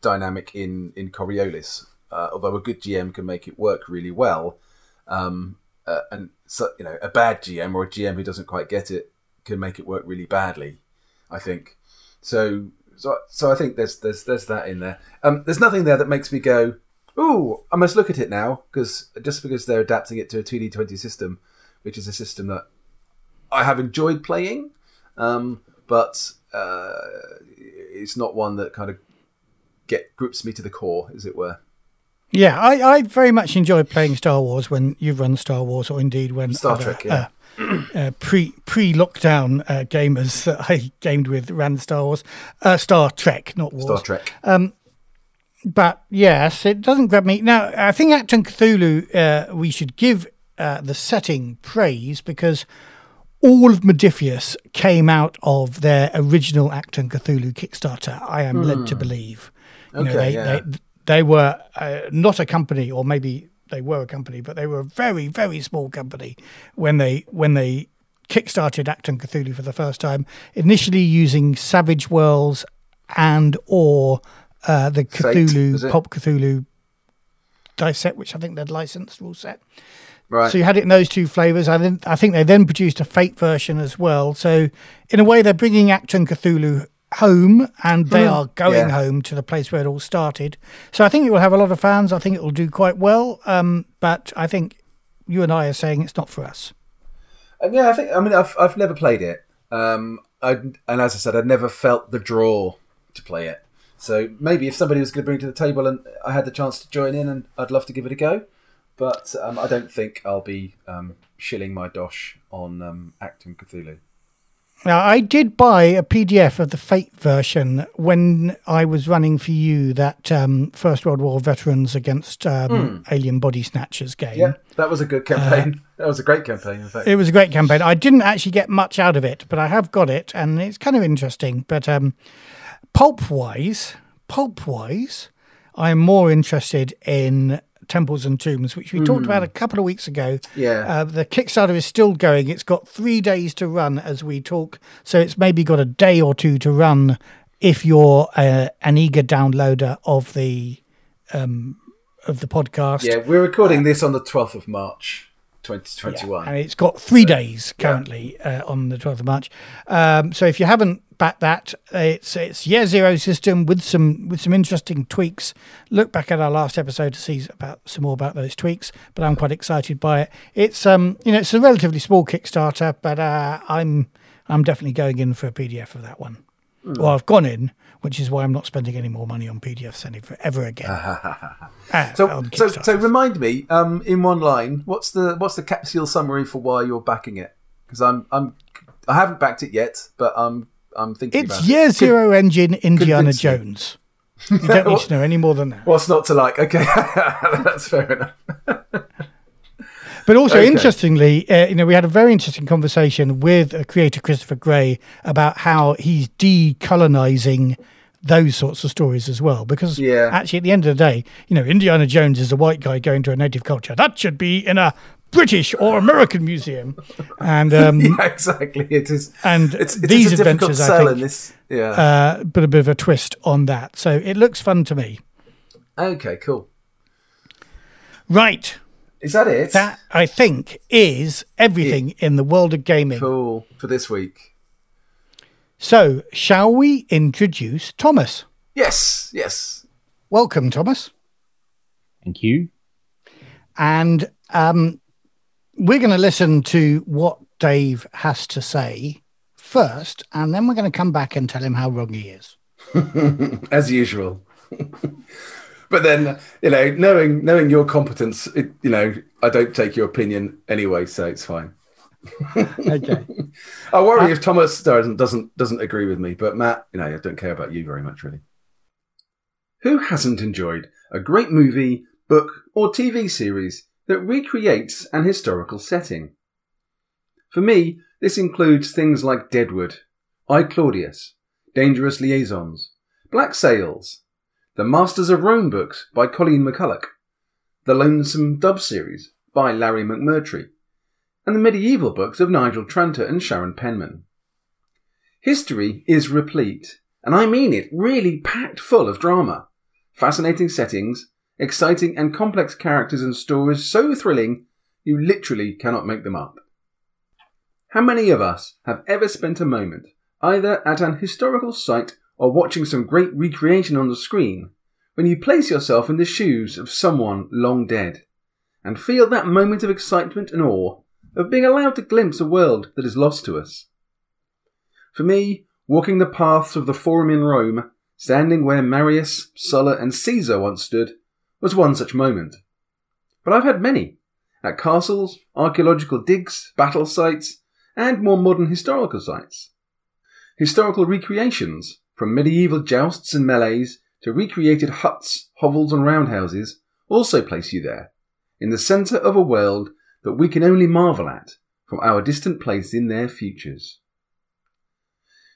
dynamic in in Coriolis. Uh, although a good GM can make it work really well, um, uh, and so you know a bad GM or a GM who doesn't quite get it can make it work really badly. I think so. So, so I think there's there's there's that in there. Um, there's nothing there that makes me go, "Ooh, I must look at it now," because just because they're adapting it to a 2D20 system, which is a system that I have enjoyed playing, um, but uh, it's not one that kind of get grips me to the core, as it were. Yeah, I, I very much enjoy playing Star Wars when you've run Star Wars, or indeed when Star other, Trek, yeah. uh, uh, pre pre lockdown uh, gamers that I gamed with ran Star Wars, uh, Star Trek, not Wars. Star Trek. Um, But yes, it doesn't grab me. Now, I think Achtung Cthulhu, uh, we should give uh, the setting praise because all of Modiphius came out of their original Achtung Cthulhu Kickstarter, I am led to believe. You know, Hmm. Okay, they, yeah. they, they were uh, not a company, or maybe they were a company, but they were a very, very small company when they when they kickstarted Achtung Cthulhu for the first time. Initially using Savage Worlds and or uh, the Cthulhu it? Pop Cthulhu dice set, which I think they'd licensed rule set. Right. So you had it in those two flavors. I then I think they then produced a Fate version as well. So in a way, they're bringing Achtung Cthulhu home, and they are going yeah. home to the place where it all started. So I think it will have a lot of fans. I think it will do quite well. Um, but I think you and I are saying it's not for us. And yeah, I think I mean I've I've never played it. Um, I and as I said, I'd never felt the draw to play it. So maybe if somebody was going to bring it to the table and I had the chance to join in, and I'd love to give it a go. But um, I don't think I'll be um, shilling my dosh on um, Achtung Cthulhu. Now, I did buy a PDF of the Fate version when I was running for you that um, First World War veterans against um, alien body snatchers game. Yeah, that was a good campaign. that was a great campaign, in fact. It was a great campaign. I didn't actually get much out of it, but I have got it, and it's kind of interesting. But um, pulp wise, pulp wise, I'm more interested in Temples and Tombs, which we talked about a couple of weeks ago. Yeah. Uh, the Kickstarter is still going. It's got three days to run as we talk, so it's maybe got a day or two to run if you're uh, an eager downloader of the um, of the podcast. yeah, we're recording this on the 12th of March, 2021. And it's got three days currently uh, on the 12th of March. Um, so if you haven't backed that, it's it's year zero system with some with some interesting tweaks. Look back at our last episode to see about some more about those tweaks. But I'm quite excited by it. It's um you know it's a relatively small Kickstarter, but uh, I'm I'm definitely going in for a PDF of that one. Well, I've gone in, which is why I'm not spending any more money on PDFs any ever again. Uh, So, so, so remind me, um, in one line, what's the what's the capsule summary for why you're backing it? Because I'm I'm I haven't backed it yet, but I'm I'm thinking It's about Year it. Zero Engine Indiana. Jones. You don't need to know any more than that. What's not to like? Okay, that's fair enough. But also, Okay. interestingly, uh, you know, we had a very interesting conversation with uh, creator Christopher Gray about how he's decolonizing those sorts of stories as well. Because Yeah. actually, at the end of the day, you know, Indiana Jones is a white guy going to a native culture. That should be in a British or American museum. And um, yeah, exactly. It is. and It's, it these is a difficult adventures, I sell think, in this. Yeah. uh, put a bit of a twist on that. So it looks fun to me. okay. Cool. Right. Is that it? That I think is everything in the world of gaming. cool for this week. So, shall we introduce Thomas? Yes. Yes. Welcome, Thomas. Thank you. And um, we're going to listen to what Dave has to say first, and then we're going to come back and tell him how wrong he is. as usual. but then, you know, knowing knowing your competence, it, you know, I don't take your opinion anyway, so it's fine. Okay. I worry if Thomas doesn't doesn't doesn't agree with me, but Matt, you know, I don't care about you very much, really. Who hasn't enjoyed a great movie, book, or TV series that recreates an historical setting? For me, this includes things like Deadwood, I Claudius, Dangerous Liaisons, Black Sails, the Masters of Rome books by Colleen McCullough, the Lonesome Dove series by Larry McMurtry, and the medieval books of Nigel Tranter and Sharon Penman. History is replete, and I mean it, really packed full of drama, fascinating settings, exciting and complex characters and stories so thrilling you literally cannot make them up. How many of us have ever spent a moment, either at an historical site or watching some great recreation on the screen, when you place yourself in the shoes of someone long dead, and feel that moment of excitement and awe of being allowed to glimpse a world that is lost to us? For me, walking the paths of the Forum in Rome, standing where Marius, Sulla, and Caesar once stood, was one such moment. But I've had many at castles, archaeological digs, battle sites, and more modern historical sites. Historical recreations, from medieval jousts and melees to recreated huts, hovels, and roundhouses, also place you there, in the centre of a world that we can only marvel at from our distant place in their futures.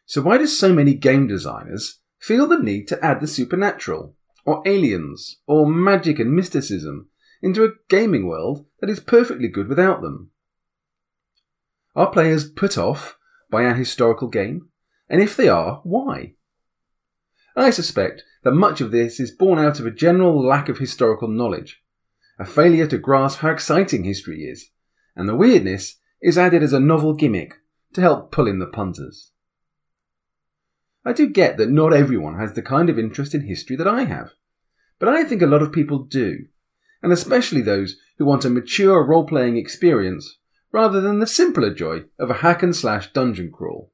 So why do so many game designers feel the need to add the supernatural, or aliens, or magic and mysticism into a gaming world that is perfectly good without them? Are players put off by an historical game? And if they are, why? I suspect that much of this is born out of a general lack of historical knowledge, a failure to grasp how exciting history is, and the weirdness is added as a novel gimmick to help pull in the punters. I do get that not everyone has the kind of interest in history that I have, but I think a lot of people do, and especially those who want a mature role playing experience rather than the simpler joy of a hack and slash dungeon crawl.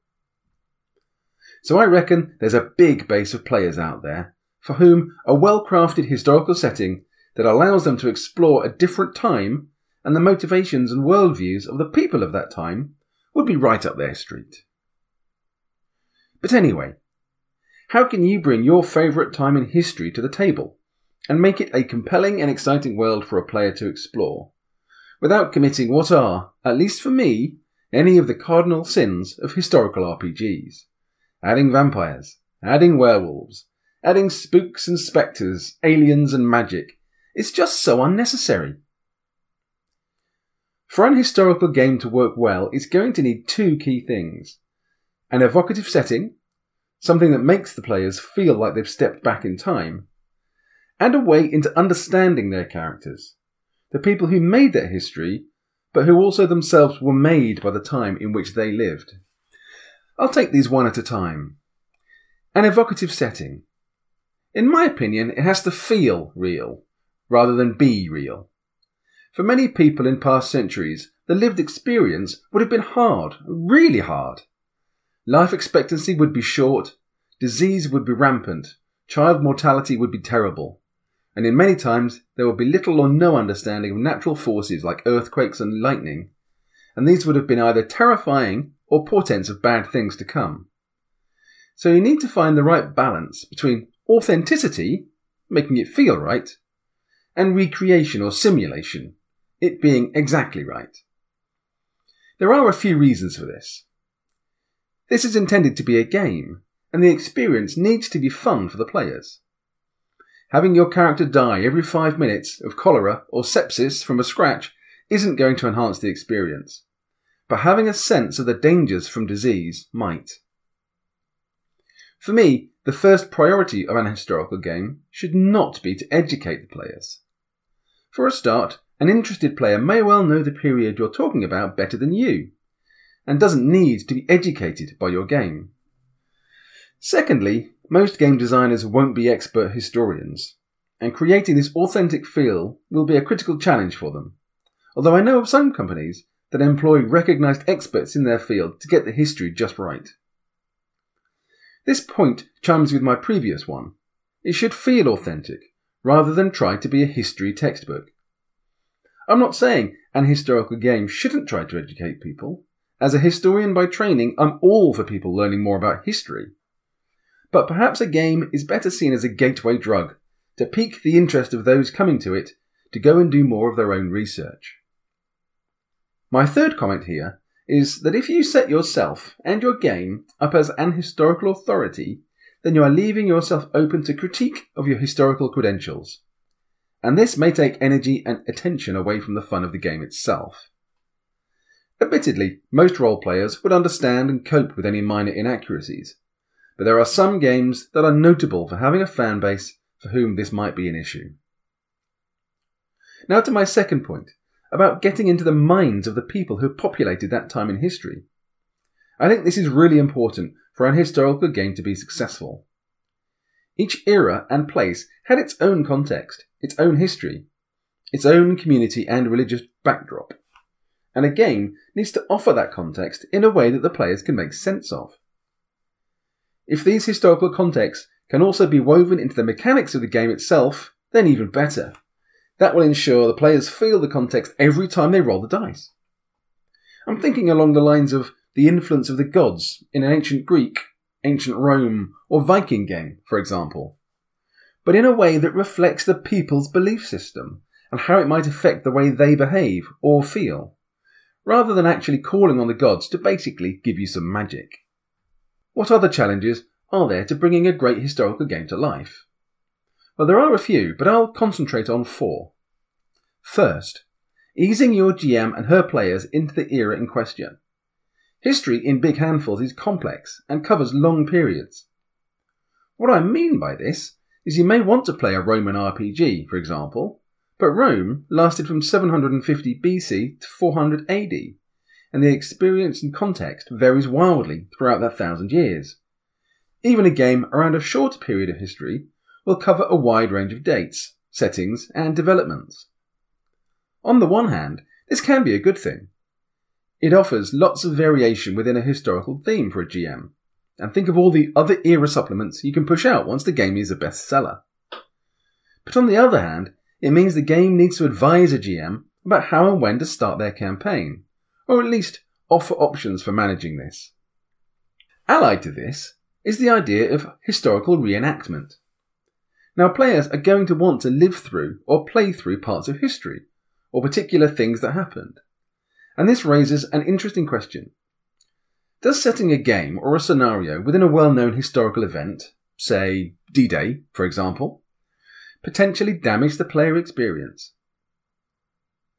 So I reckon there's a big base of players out there for whom a well crafted historical setting that allows them to explore a different time and the motivations and worldviews of the people of that time would be right up their street. But anyway, how can you bring your favourite time in history to the table and make it a compelling and exciting world for a player to explore without committing what are, at least for me, any of the cardinal sins of historical RPGs? Adding vampires, adding werewolves, adding spooks and spectres, aliens and magic. It's just so unnecessary. For an historical game to work well, it's going to need two key things an evocative setting, something that makes the players feel like they've stepped back in time, and a way into understanding their characters, the people who made their history, but who also themselves were made by the time in which they lived. I'll take these one at a time. An evocative setting. In my opinion, it has to feel real, rather than be real. For many people in past centuries, the lived experience would have been hard, really hard. Life expectancy would be short, disease would be rampant, child mortality would be terrible, and in many times there would be little or no understanding of natural forces like earthquakes and lightning, and these would have been either terrifying or portents of bad things to come. So you need to find the right balance between authenticity, making it feel right, and recreation or simulation, it being exactly right. There are a few reasons for this. This is intended to be a game, and the experience needs to be fun for the players. Having your character die every five minutes of cholera or sepsis from a scratch isn't going to enhance the experience, but having a sense of the dangers from disease might. For me, the first priority of an historical game should not be to educate the players. For a start, an interested player may well know the period you're talking about better than you, and doesn't need to be educated by your game. Secondly, most game designers won't be expert historians, and creating this authentic feel will be a critical challenge for them. Although I know of some companies that employ recognized experts in their field to get the history just right. This point chimes with my previous one. It should feel authentic, rather than try to be a history textbook. I'm not saying an historical game shouldn't try to educate people. As a historian by training, I'm all for people learning more about history. But perhaps a game is better seen as a gateway drug to pique the interest of those coming to it to go and do more of their own research. My third comment here is that if you set yourself and your game up as an historical authority, then you are leaving yourself open to critique of your historical credentials and this may take energy and attention away from the fun of the game itself. Admittedly, most role players would understand and cope with any minor inaccuracies, but there are some games that are notable for having a fan base for whom this might be an issue. Now to my second point, about getting into the minds of the people who populated that time in history. I think this is really important for an historical game to be successful. Each era and place had its own context, its own history, its own community and religious backdrop. And a game needs to offer that context in a way that the players can make sense of. If these historical contexts can also be woven into the mechanics of the game itself, then even better. That will ensure the players feel the context every time they roll the dice. I'm thinking along the lines of the influence of the gods in an ancient Greek, ancient Rome, or Viking game, for example but in a way that reflects the people's belief system and how it might affect the way they behave or feel, rather than actually calling on the gods to basically give you some magic. What other challenges are there to bringing a great historical game to life? Well, there are a few, but I'll concentrate on four. First, easing your GM and her players into the era in question. History in big handfuls is complex and covers long periods. What I mean by this is you may want to play a Roman RPG, for example, but Rome lasted from 750 BC to 400 AD, and the experience and context varies wildly throughout that thousand years. Even a game around a shorter period of history will cover a wide range of dates, settings, and developments. On the one hand, this can be a good thing. It offers lots of variation within a historical theme for a GM, and think of all the other era supplements you can push out once the game is a bestseller. But on the other hand, it means the game needs to advise a GM about how and when to start their campaign, or at least offer options for managing this. Allied to this is the idea of historical reenactment. Now, players are going to want to live through or play through parts of history, or particular things that happened. And this raises an interesting question. Does setting a game or a scenario within a well known historical event, say D Day, for example, potentially damage the player experience?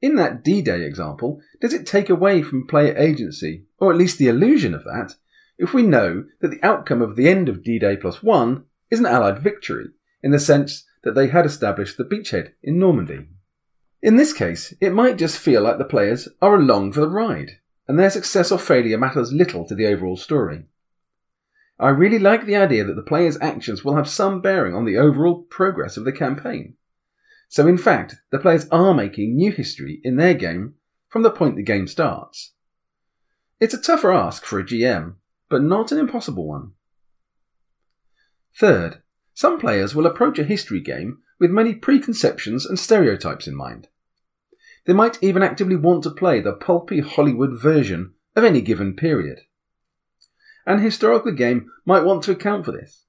In that D Day example, does it take away from player agency, or at least the illusion of that, if we know that the outcome of the end of D Day plus one is an Allied victory, in the sense that they had established the beachhead in Normandy? In this case, it might just feel like the players are along for the ride, and their success or failure matters little to the overall story. I really like the idea that the player's actions will have some bearing on the overall progress of the campaign. So, in fact, the players are making new history in their game from the point the game starts. It's a tougher ask for a GM, but not an impossible one. Third, some players will approach a history game with many preconceptions and stereotypes in mind. They might even actively want to play the pulpy Hollywood version of any given period. An historical game might want to account for this.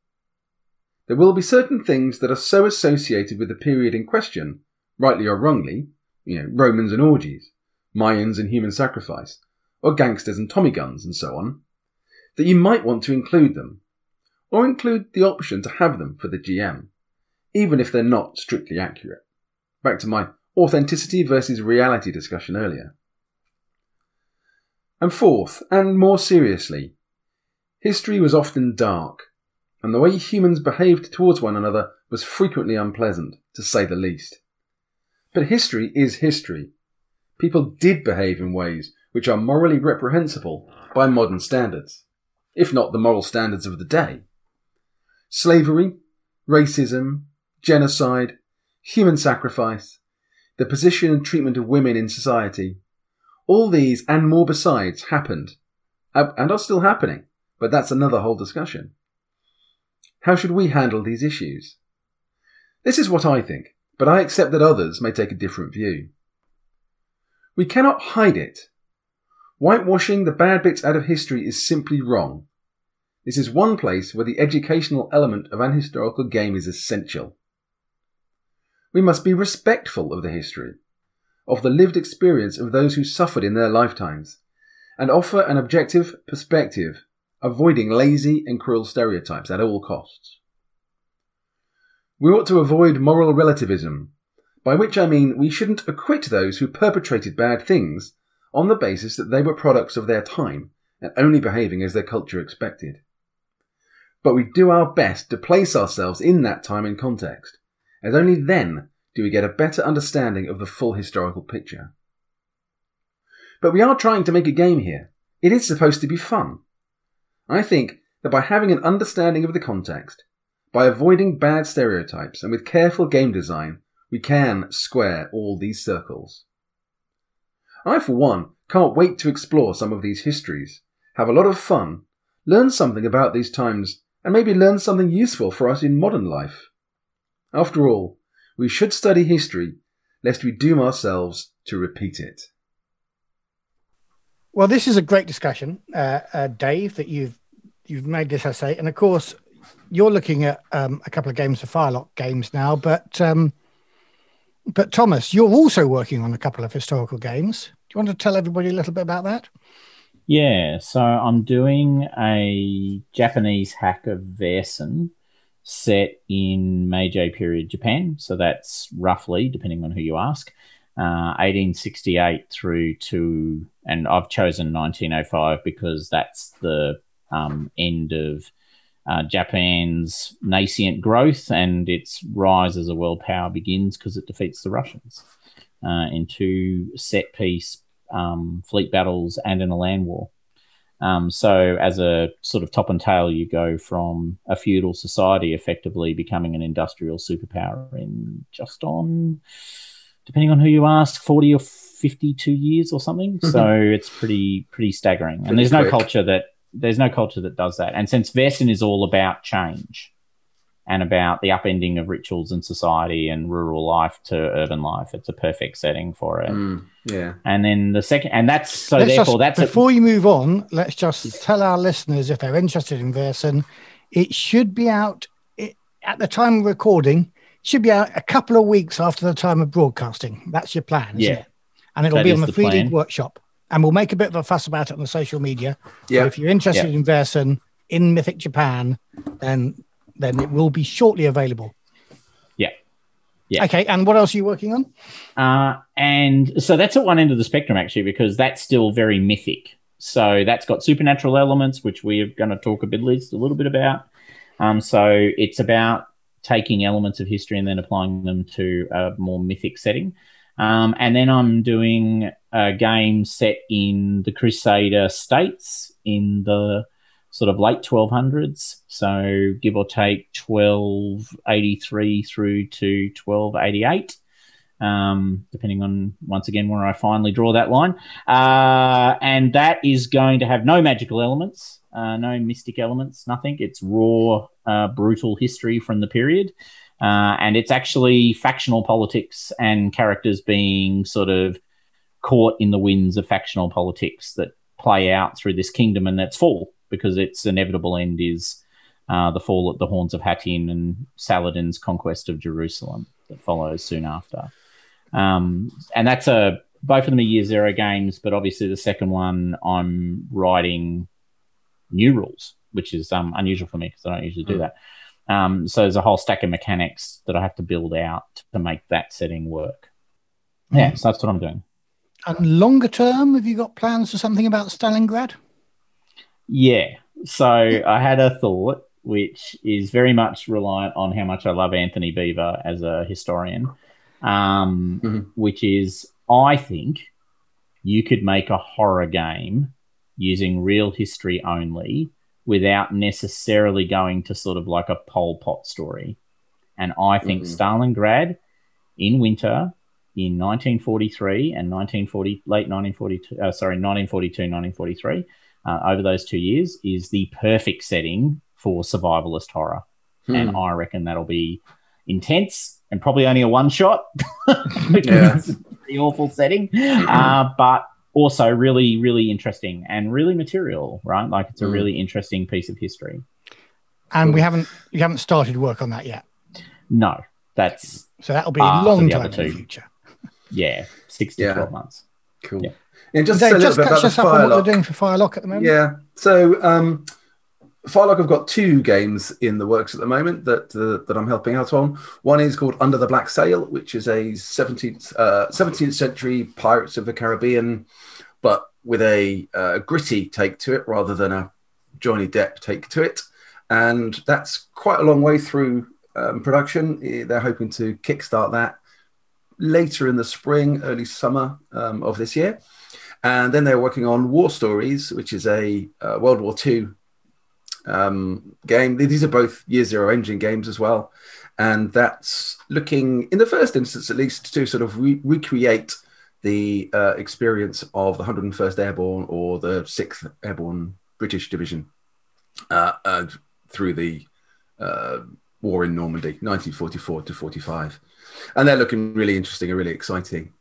There will be certain things that are so associated with the period in question, rightly or wrongly, you know, Romans and orgies, Mayans and human sacrifice, or gangsters and Tommy guns and so on, that you might want to include them, or include the option to have them for the GM, even if they're not strictly accurate. Back to my authenticity versus reality discussion earlier. And fourth, and more seriously, history was often dark, and the way humans behaved towards one another was frequently unpleasant, to say the least. But history is history. People did behave in ways which are morally reprehensible by modern standards, if not the moral standards of the day. Slavery, racism, genocide, human sacrifice, the position and treatment of women in society. All these and more besides happened, uh, and are still happening, but that's another whole discussion. How should we handle these issues? This is what I think, but I accept that others may take a different view. We cannot hide it. Whitewashing the bad bits out of history is simply wrong. This is one place where the educational element of an historical game is essential. We must be respectful of the history, of the lived experience of those who suffered in their lifetimes, and offer an objective perspective, avoiding lazy and cruel stereotypes at all costs. We ought to avoid moral relativism, by which I mean we shouldn't acquit those who perpetrated bad things on the basis that they were products of their time and only behaving as their culture expected. But we do our best to place ourselves in that time and context, as only then do we get a better understanding of the full historical picture. But we are trying to make a game here. It is supposed to be fun. I think that by having an understanding of the context, by avoiding bad stereotypes, and with careful game design, we can square all these circles. I, for one, can't wait to explore some of these histories, have a lot of fun, learn something about these times, and maybe learn something useful for us in modern life. After all, we should study history lest we doom ourselves to repeat it. Well, this is a great discussion, uh, uh, Dave, that you've you've made this essay, and of course, you're looking at um, a couple of games for Firelock games now, but um, but Thomas, you're also working on a couple of historical games. Do you want to tell everybody a little bit about that? Yeah, so I'm doing a Japanese hack of Vaesen, set in Meiji period Japan. So that's roughly, depending on who you ask, uh, 1868 through to, and I've chosen 1905 because that's the um, end of uh, Japan's nascent growth and its rise as a world power begins because it defeats the Russians uh, in two set piece um, fleet battles and in a land war. Um, so, as a sort of top and tail, you go from a feudal society effectively becoming an industrial superpower in just on, depending on who you ask, 40 or 52 years or something. Mm-hmm. So, it's pretty, pretty staggering. Pretty and there's quick. no culture that there's no culture that does that. And since Vaesen is all about change and about the upending of rituals and society and rural life to urban life, it's a perfect setting for it. Mm, yeah. And then the second, and that's so Let's therefore just- that's a, before you move on, let's just tell our listeners if they're interested in Vaesen, it should be out it, at the time of recording. Should be out a couple of weeks after the time of broadcasting. That's your plan, isn't Yeah. it? And it'll That be on the, the free league plan. workshop. And we'll make a bit of a fuss about it on the social media. Yeah. But if you're interested Yeah. in Vaesen in Mythic Japan, then then it will be shortly available. Yeah. Yeah. Okay. And what else are you working on? Uh, and so that's at one end of the spectrum, actually, because that's still very mythic. So that's got supernatural elements, which we are going to talk a bit, at least a little bit about. Um, so it's about taking elements of history and then applying them to a more mythic setting. Um, and then I'm doing a game set in the Crusader states in the sort of late 1200s. So give or take 1283 through to 1288 um, depending on once again where I finally draw that line. Uh, and that is going to have no magical elements, uh, no mystic elements, nothing. It's raw, uh, brutal history from the period. Uh, and it's actually factional politics and characters being sort of caught in the winds of factional politics that play out through this kingdom and its fall because its inevitable end is uh, the fall at the horns of Hattin and Saladin's conquest of Jerusalem that follows soon after. Um, and that's a both of them are year zero games, but obviously the second one I'm writing new rules, which is um, unusual for me because I don't usually do Mm. that. Um, so there's a whole stack of mechanics that I have to build out to make that setting work. Yeah, so that's what I'm doing. And longer term, have you got plans for something about Stalingrad? Yeah. So I had a thought, which is very much reliant on how much I love Antony Beevor as a historian, um, Mhm. which is I think you could make a horror game using real history only without necessarily going to sort of like a Pol Pot story. And I think Mhm. Stalingrad in winter in 1943 and 1940, late 1942, uh, sorry, 1942, 1943, uh, over those two years is the perfect setting for survivalist horror. Hmm. And I reckon that'll be intense and probably only a one shot because Yeah. it's a awful setting, uh, but also really, really interesting and really material, right? Like it's a Mm. really interesting piece of history. And we haven't you haven't started work on that yet. No, that's, So that'll be a long time in the future. yeah, six to Yeah. 12 months. Cool. Yeah. And just Dave, say a little just bit about catch us up on what Firelock. they're doing for Firelock at the moment. Yeah. So, um, Firelock have got two games in the works at the moment that uh, that I'm helping out on. One is called Under the Black Sail, which is a 17th uh, 17th century Pirates of the Caribbean, but with a uh, gritty take to it rather than a Johnny Depp take to it. And that's quite a long way through um, production. They're hoping to kickstart that later in the spring, early summer um, of this year. And then they're working on War Stories, which is a uh, World War II um, game. These are both Year Zero engine games as well. And that's looking, in the first instance at least, to sort of re- recreate the uh, experience of the 101st Airborne or the 6th Airborne British Division uh, uh, through the uh, war in Normandy, 1944 to 45. And they're looking really interesting and really exciting.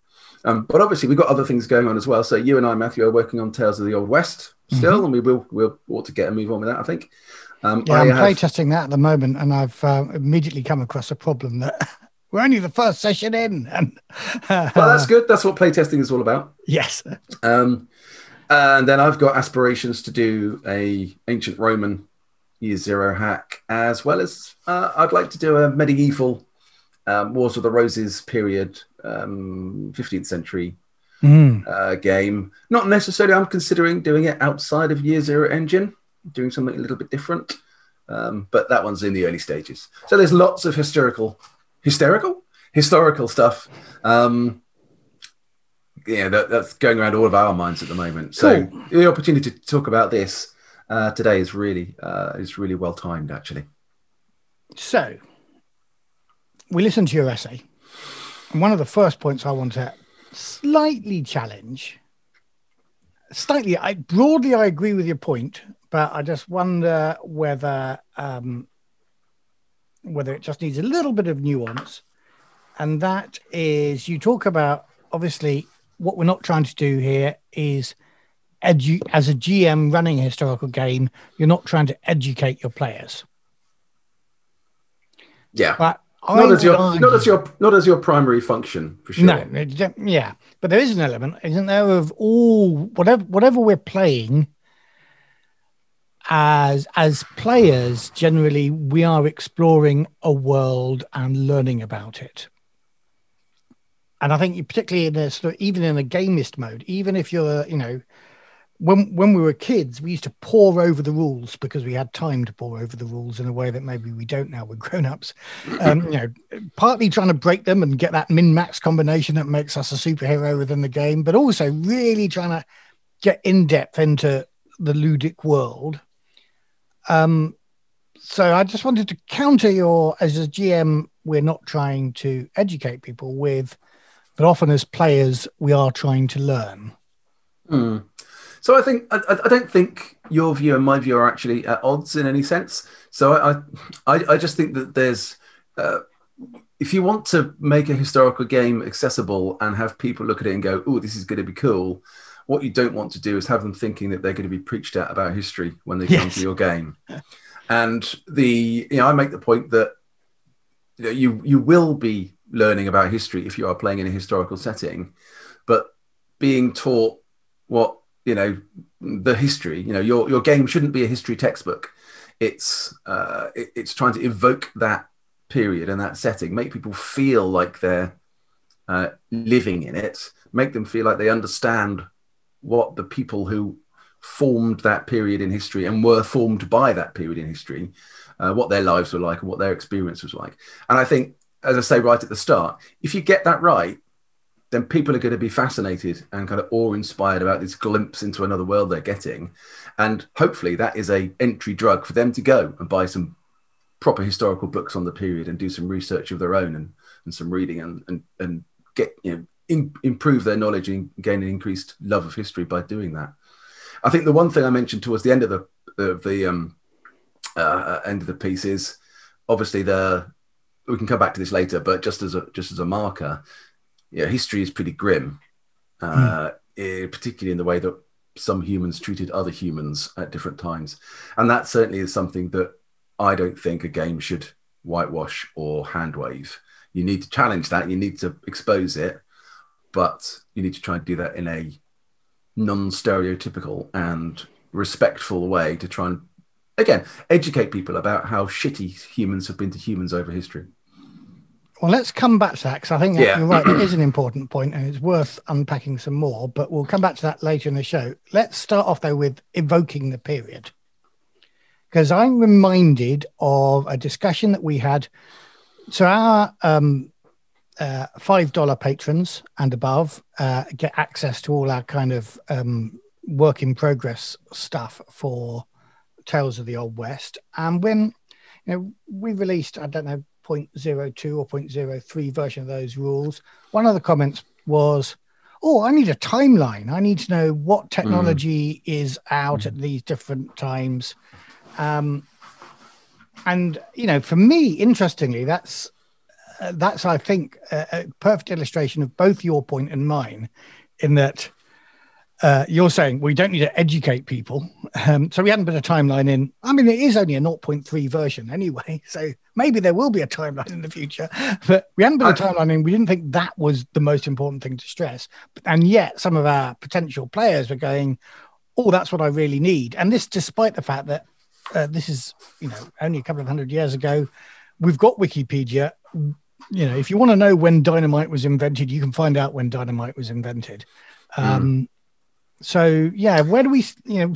Um, but obviously, we've got other things going on as well. So you and I, Matthew, are working on Tales of the Old West still, and we will we'll ought to get a move on with that. I think. Um, Yeah, I I'm have- playtesting that at the moment, and I've uh, immediately come across a problem that we're only the first session in. And well, that's good. That's what playtesting is all about. yes, Um, and then I've got aspirations to do a ancient Roman year zero hack, as well as uh, I'd like to do a medieval um, Wars of the Roses period, um, 15th century Mm. uh, game. Not necessarily. I'm considering doing it outside of Year Zero Engine, doing something a little bit different. Um, but that one's in the early stages. So there's lots of hysterical, hysterical, historical stuff. Um, yeah, that, that's going around all of our minds at the moment. So Cool. the opportunity to talk about this uh, today is really uh, is really well timed, actually. So we listened to your essay, and one of the first points I want to slightly challenge slightly. I broadly I agree with your point, but I just wonder whether um, whether it just needs a little bit of nuance, and that is you talk about obviously what we're not trying to do here is edu- as a GM running a historical game, you're not trying to educate your players. Yeah. But not as your argue- not as your not as your primary function for sure. No, yeah, but there is an element, isn't there, of all whatever whatever we're playing. As as players, generally, we are exploring a world and learning about it. And I think, particularly in a sort of, even in a gamist mode, even if you're, you know, when when we were kids, we used to pore over the rules because we had time to pore over the rules in a way that maybe we don't now. We're grown ups, um, you know, partly trying to break them and get that min max combination that makes us a superhero within the game, but also really trying to get in depth into the ludic world. Um, so I just wanted to counter your as a GM, we're not trying to educate people with, but often as players, we are trying to learn. Hmm. So I think I, I don't think your view and my view are actually at odds in any sense. So I I, I just think that there's uh, if you want to make a historical game accessible and have people look at it and go, "Oh, this is going to be cool," what you don't want to do is have them thinking that they're going to be preached at about history when they come Yes. to your game. And the you know I make the point that you know, you you will be learning about history if you are playing in a historical setting, but being taught what you know the history you know your your game shouldn't be a history textbook it's uh it, it's trying to evoke that period and that setting make people feel like they're uh, living in it make them feel like they understand what the people who formed that period in history and were formed by that period in history uh, what their lives were like and what their experience was like. And i think as i say right at the start if you get that right then people are going to be fascinated and kind of awe-inspired about this glimpse into another world they're getting. And hopefully that is a entry drug for them to go and buy some proper historical books on the period and do some research of their own and, and some reading and, and, and get you know in, improve their knowledge and gain an increased love of history by doing that i think the one thing i mentioned towards the end of the of the um, uh, end of the piece is obviously the we can come back to this later but just as a just as a marker yeah, history is pretty grim, uh, eh, particularly in the way that some humans treated other humans at different times. And that certainly is something that I don't think a game should whitewash or hand wave. You need to challenge that, you need to expose it, but you need to try and do that in a non stereotypical and respectful way to try and, again, educate people about how shitty humans have been to humans over history. Well, let's come back to that because I think Yeah. you're right. it is an important point, and it's worth unpacking some more. But we'll come back to that later in the show. Let's start off though with evoking the period, because I'm reminded of a discussion that we had. So our um, uh, five dollar patrons and above uh, get access to all our kind of um, work in progress stuff for Tales of the Old West, and when you know we released, I don't know 0.02 or 0.03 version of those rules. One of the comments was, Oh, I need a timeline. I need to know what technology is out at these different times. Um, and, you know, for me, interestingly, that's uh, that's, I think, a, a perfect illustration of both your point and mine, in that uh, you're saying we don't need to educate people. Um, so we hadn't put a timeline in. I mean, it is only a 0.3 version anyway. So maybe there will be a timeline in the future, but we hadn't put a timeline in. We didn't think that was the most important thing to stress. And yet some of our potential players were going, oh, that's what I really need. And this, despite the fact that uh, this is, you know, only a couple of hundred years ago, we've got Wikipedia. You know, if you want to know when dynamite was invented, you can find out when dynamite was invented. Um, so yeah, where do we, you know,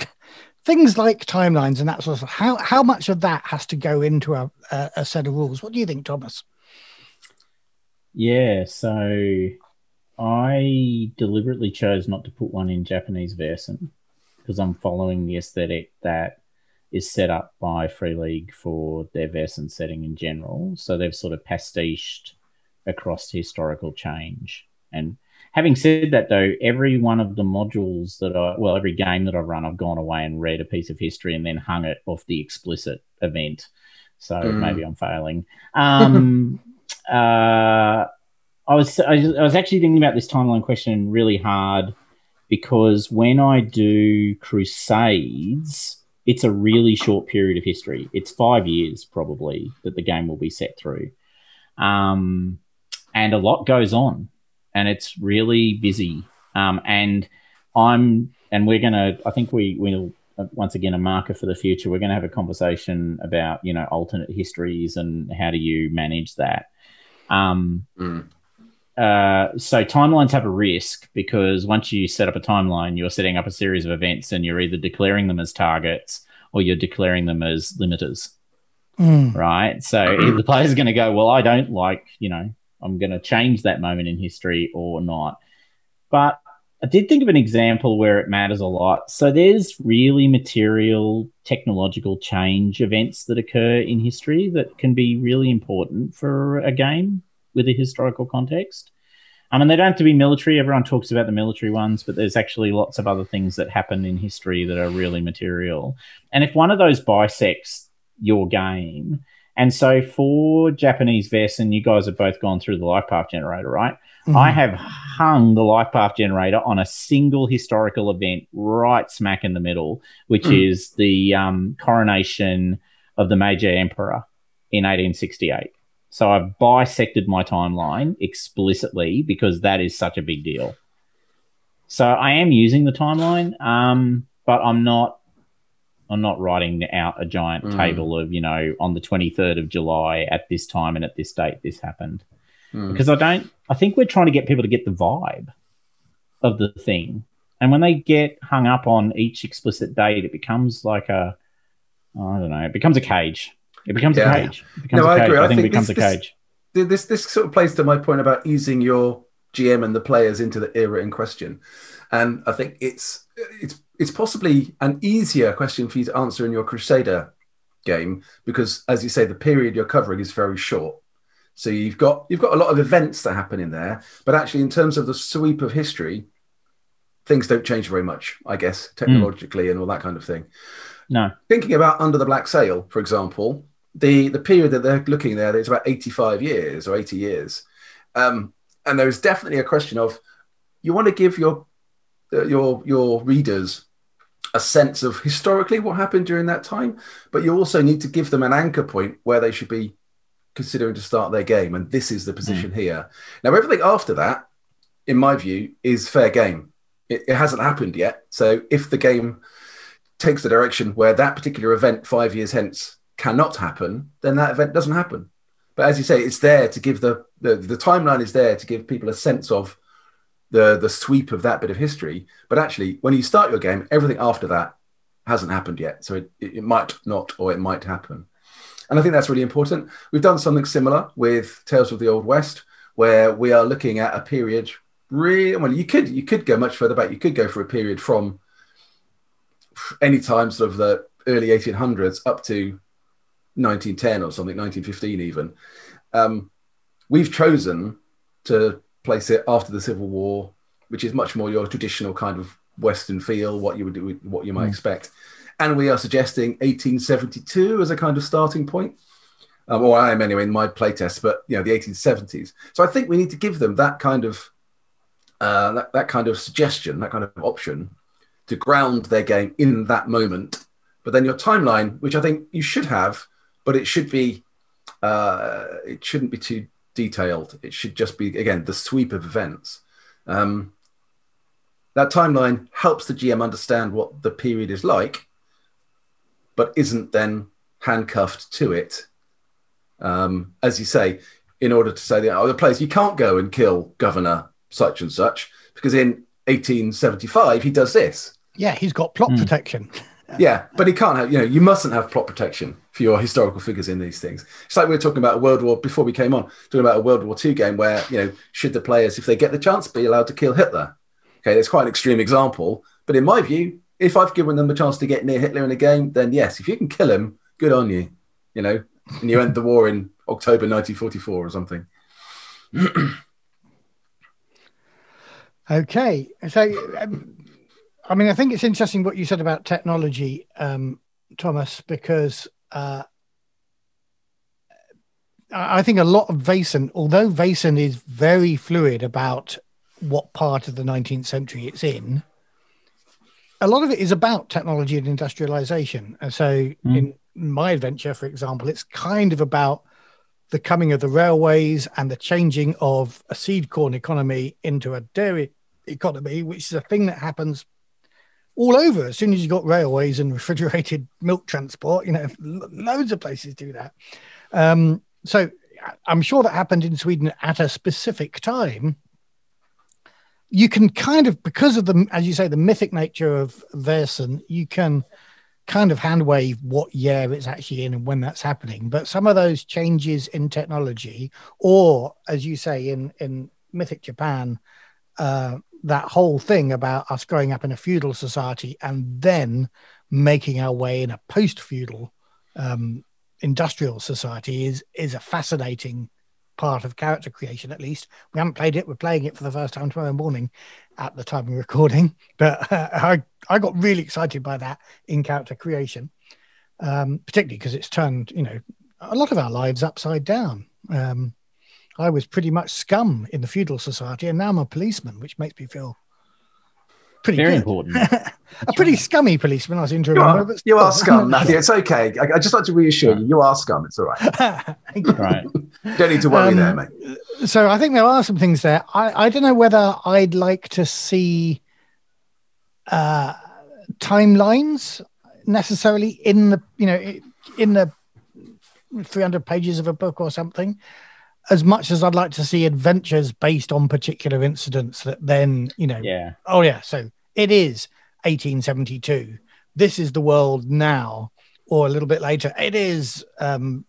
things like timelines and that sort of stuff, how how much of that has to go into a, a, a set of rules? What do you think, Thomas? Yeah, so I deliberately chose not to put one in Japanese version because I'm following the aesthetic that is set up by Free League for their version setting in general. So they've sort of pastiched across historical change. And Having said that, though, every one of the modules that I, well, every game that I've run, I've gone away and read a piece of history and then hung it off the explicit event. So mm. maybe I'm failing. Um, uh, I was I was actually thinking about this timeline question really hard because when I do Crusades, it's a really short period of history. It's five years probably that the game will be set through, um, and a lot goes on, and it's really busy. Um, and I'm and we're gonna. I think we will once again a marker for the future. We're going to have a conversation about you know alternate histories and how do you manage that. Um, mm. Uh, so timelines have a risk because once you set up a timeline, you're setting up a series of events, and you're either declaring them as targets or you're declaring them as limiters. Mm. Right. So the player's going to go, well, I don't like, you know, I'm going to change that moment in history or not. But I did think of an example where it matters a lot. So there's really material technological change events that occur in history that can be really important for a game with a historical context. I mean, they don't have to be military. Everyone talks about the military ones, but there's actually lots of other things that happen in history that are really material. And if one of those bisects your game, and so for Japanese Vaesen, and you guys have both gone through the life path generator, right? Mm-hmm. I have hung the life path generator on a single historical event right smack in the middle, which mm. is the um, coronation of the Meiji Emperor in 1868. So I've bisected my timeline explicitly because that is such a big deal. So I am using the timeline, um, but I'm not. I'm not writing out a giant mm. table of you know on the 23rd of July at this time and at this date this happened mm. because I don't. I think we're trying to get people to get the vibe of the thing, and when they get hung up on each explicit date, it becomes like a I don't know. It becomes a cage. It becomes yeah. a cage. Becomes no, a cage. I agree. I, I think, think, it becomes this, a cage. This, this this sort of plays to my point about easing your GM and the players into the era in question, and I think it's it's it's possibly an easier question for you to answer in your Crusader game because, as you say, the period you're covering is very short. So you've got you've got a lot of events that happen in there, but actually, in terms of the sweep of history, things don't change very much, I guess, technologically mm. and all that kind of thing. No. Thinking about Under the Black Sail, for example, the the period that they're looking there is about 85 years or 80 years. Um, and there is definitely a question of you want to give your uh, your your readers a sense of historically what happened during that time, but you also need to give them an anchor point where they should be considering to start their game, and this is the position mm. here. Now, everything after that, in my view, is fair game. It, it, hasn't happened yet. So, if the game takes the direction where that particular event five years hence cannot happen, then that event doesn't happen. But as you say, it's there to give the the, the timeline is there to give people a sense of the the sweep of that bit of history. But actually, when you start your game, everything after that hasn't happened yet. So it, it might not, or it might happen. And I think that's really important. We've done something similar with Tales of the Old West, where we are looking at a period. Really, well, you could you could go much further back. You could go for a period from any time sort of the early 1800s up to 1910 or something, 1915 even. Um, we've chosen to place it after the Civil War, which is much more your traditional kind of Western feel, what you would do, what you might mm. expect and we are suggesting 1872 as a kind of starting point. Um, or I am anyway in my playtest, but you know the 1870s. So I think we need to give them that kind of uh, that, that kind of suggestion, that kind of option to ground their game in that moment. But then your timeline, which I think you should have, but it should be uh, it shouldn't be too detailed. It should just be again the sweep of events. Um, that timeline helps the GM understand what the period is like, but isn't then handcuffed to it. Um, as you say, in order to say the other place, you can't go and kill Governor such and such because in 1875 he does this. Yeah, he's got plot mm. protection. yeah, but he can't have, you know, you mustn't have plot protection for your historical figures in these things. It's like we were talking about a World War before we came on, talking about a World War II game where, you know, should the players, if they get the chance, be allowed to kill Hitler? Okay, that's quite an extreme example. But in my view, if I've given them a chance to get near Hitler in a game, then yes, if you can kill him, good on you. You know, and you end the war in October 1944 or something. Okay, so um, I mean, I think it's interesting what you said about technology, um, Thomas, because uh, I think a lot of Vaesen, although Vaesen is very fluid about what part of the 19th century it's in, a lot of it is about technology and industrialization. And so, mm. in my adventure, for example, it's kind of about the coming of the railways and the changing of a seed corn economy into a dairy economy, which is a thing that happens all over. As soon as you've got railways and refrigerated milk transport, you know, loads of places do that. Um, so I'm sure that happened in Sweden at a specific time. You can kind of, because of the, as you say, the mythic nature of Vaesen, you can kind of hand wave what year it's actually in and when that's happening. But some of those changes in technology, or as you say in in Mythic Japan, uh, that whole thing about us growing up in a feudal society and then making our way in a post-feudal um, industrial society is is a fascinating part of character creation at least. We haven't played it. We're playing it for the first time tomorrow morning at the time of recording but uh, i i got really excited by that in character creation um, particularly because it's turned you know a lot of our lives upside down. Um, I was pretty much scum in the feudal society, and now I'm a policeman, which makes me feel pretty very good. important. a pretty scummy policeman, I was into you are, but you are scum, Matthew. It's okay. I, I, just like to reassure you, you are scum. It's all right. right. Don't need to worry um, there, mate. So I think there are some things there. I, I don't know whether I'd like to see uh, timelines necessarily in the you know in the 300 pages of a book or something as much as I'd like to see adventures based on particular incidents that then, you know, yeah. Oh yeah, so it is 1872. This is the world now, or a little bit later. It is um,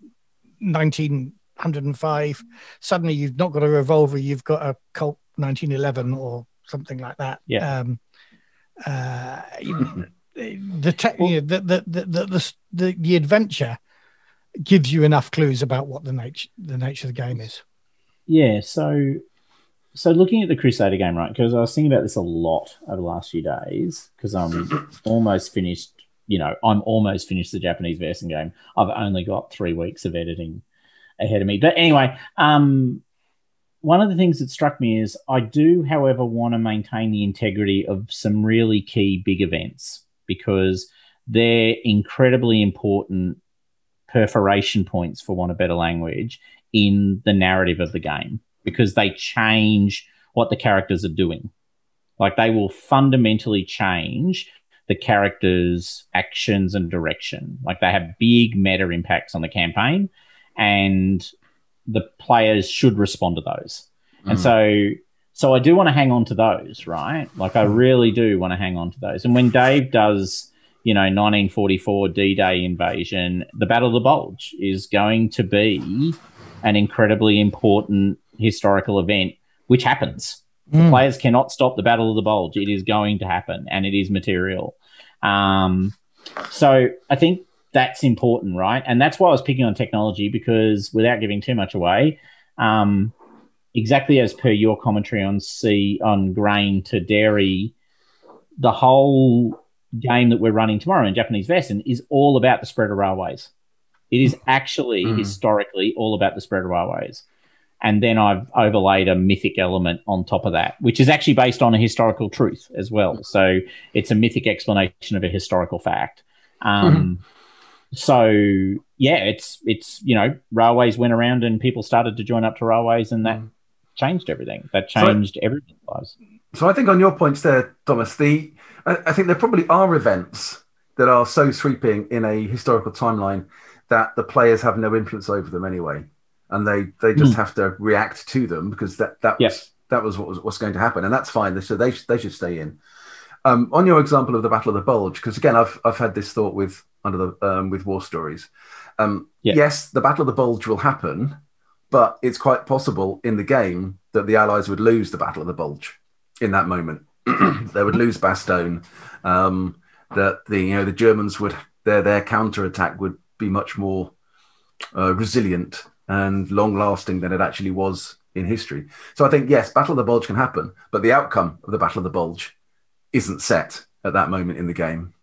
1905. Suddenly, you've not got a revolver, you've got a Colt 1911 or something like that. Yeah. Um, uh, the, tech, you know, the, the, the, the, the, the adventure gives you enough clues about what the nature the nature of the game is. Yeah, so so looking at the Crusader game, right? Because I was thinking about this a lot over the last few days because I'm almost finished. You know, I'm almost finished the Japanese version game. I've only got three weeks of editing ahead of me. But anyway, um, one of the things that struck me is I do, however, want to maintain the integrity of some really key big events because they're incredibly important perforation points, for want of better language, in the narrative of the game because they change what the characters are doing. Like they will fundamentally change the characters' actions and direction. Like they have big meta impacts on the campaign, and the players should respond to those. Mm. And so, so I do want to hang on to those, right? Like I really do want to hang on to those. And when Dave does you know, 1944 D Day invasion, the Battle of the Bulge is going to be an incredibly important historical event, which happens. Mm. The players cannot stop the Battle of the Bulge. It is going to happen and it is material. Um, so I think that's important, right? And that's why I was picking on technology because without giving too much away, um, exactly as per your commentary on sea on grain to dairy, the whole game that we're running tomorrow in Japanese Vaesen is all about the spread of railways. It is actually mm. historically all about the spread of railways. And then I've overlaid a mythic element on top of that, which is actually based on a historical truth as well. So it's a mythic explanation of a historical fact. Um, mm. So yeah, it's it's you know railways went around and people started to join up to railways, and that changed everything. That changed so, everything's lives. So I think on your points there, Thomas, the I, I think there probably are events that are so sweeping in a historical timeline that the players have no influence over them anyway, and they they just mm. have to react to them because that that yes. was that was what was what's going to happen, and that's fine. So they they should stay in. Um, on your example of the Battle of the Bulge, because again, I've I've had this thought with under the um, with war stories. Um, yeah. Yes, the Battle of the Bulge will happen, but it's quite possible in the game that the Allies would lose the Battle of the Bulge in that moment. they would lose Bastogne. Um, that the you know the Germans would their their counter attack would be much more uh, resilient and long lasting than it actually was in history. So I think yes, Battle of the Bulge can happen, but the outcome of the Battle of the Bulge isn't set at that moment in the game.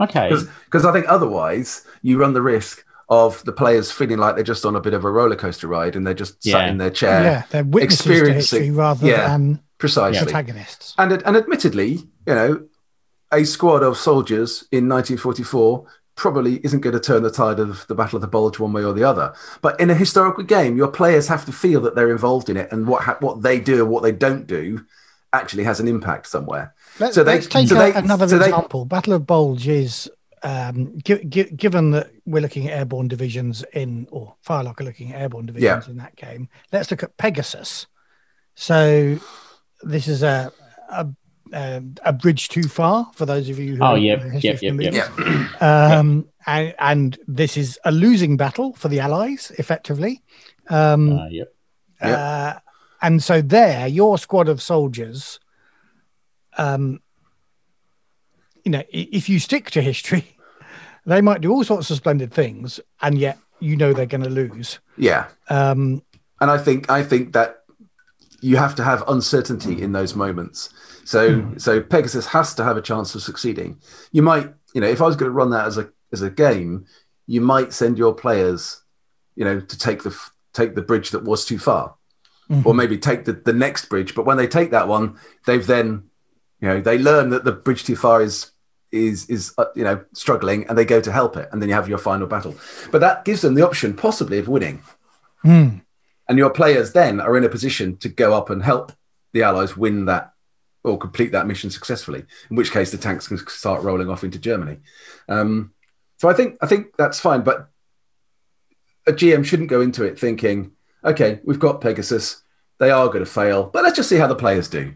Okay. Because I think otherwise you run the risk of the players feeling like they're just on a bit of a roller coaster ride and they're just sat in their chair. yeah, they're witnesses experiencing- history rather yeah. than Precisely. protagonists. And and admittedly, you know, a squad of soldiers in 1944 probably isn't going to turn the tide of the Battle of the Bulge one way or the other. But in a historical game, your players have to feel that they're involved in it, and what ha- what they do and what they don't do actually has an impact somewhere. Let's, So they- let's take so they- another so they- example. Battle of Bulge is, um, gi- gi- given that we're looking at airborne divisions in, or Firelock are looking at airborne divisions in that game, let's look at Pegasus. So this is a, a, um, a bridge too far for those of you who Oh, are yeah history yep, yep, Um, and, and this is a losing battle for the Allies, effectively. Um, Uh, yep. Yep. uh, and so there, your squad of soldiers, um, you know, if you stick to history, they might do all sorts of splendid things, and yet you know they're going to lose. Yeah, Um, and I think I think that you have to have uncertainty in those moments. So so Pegasus has to have a chance of succeeding. You might, you know, if I was going to run that as a as a game, you might send your players, you know, to take the take the bridge that was too far, or maybe take the the next bridge. But when they take that one, they've then, you know, they learn that the bridge too far is is is uh, you know struggling, and they go to help it, and then you have your final battle. But that gives them the option, possibly, of winning hmm. And your players then are in a position to go up and help the allies win that or complete that mission successfully in which case the tanks can start rolling off into germany. Um, so i think i think that's fine but a gm shouldn't go into it thinking okay we've got pegasus they are going to fail but let's just see how the players do.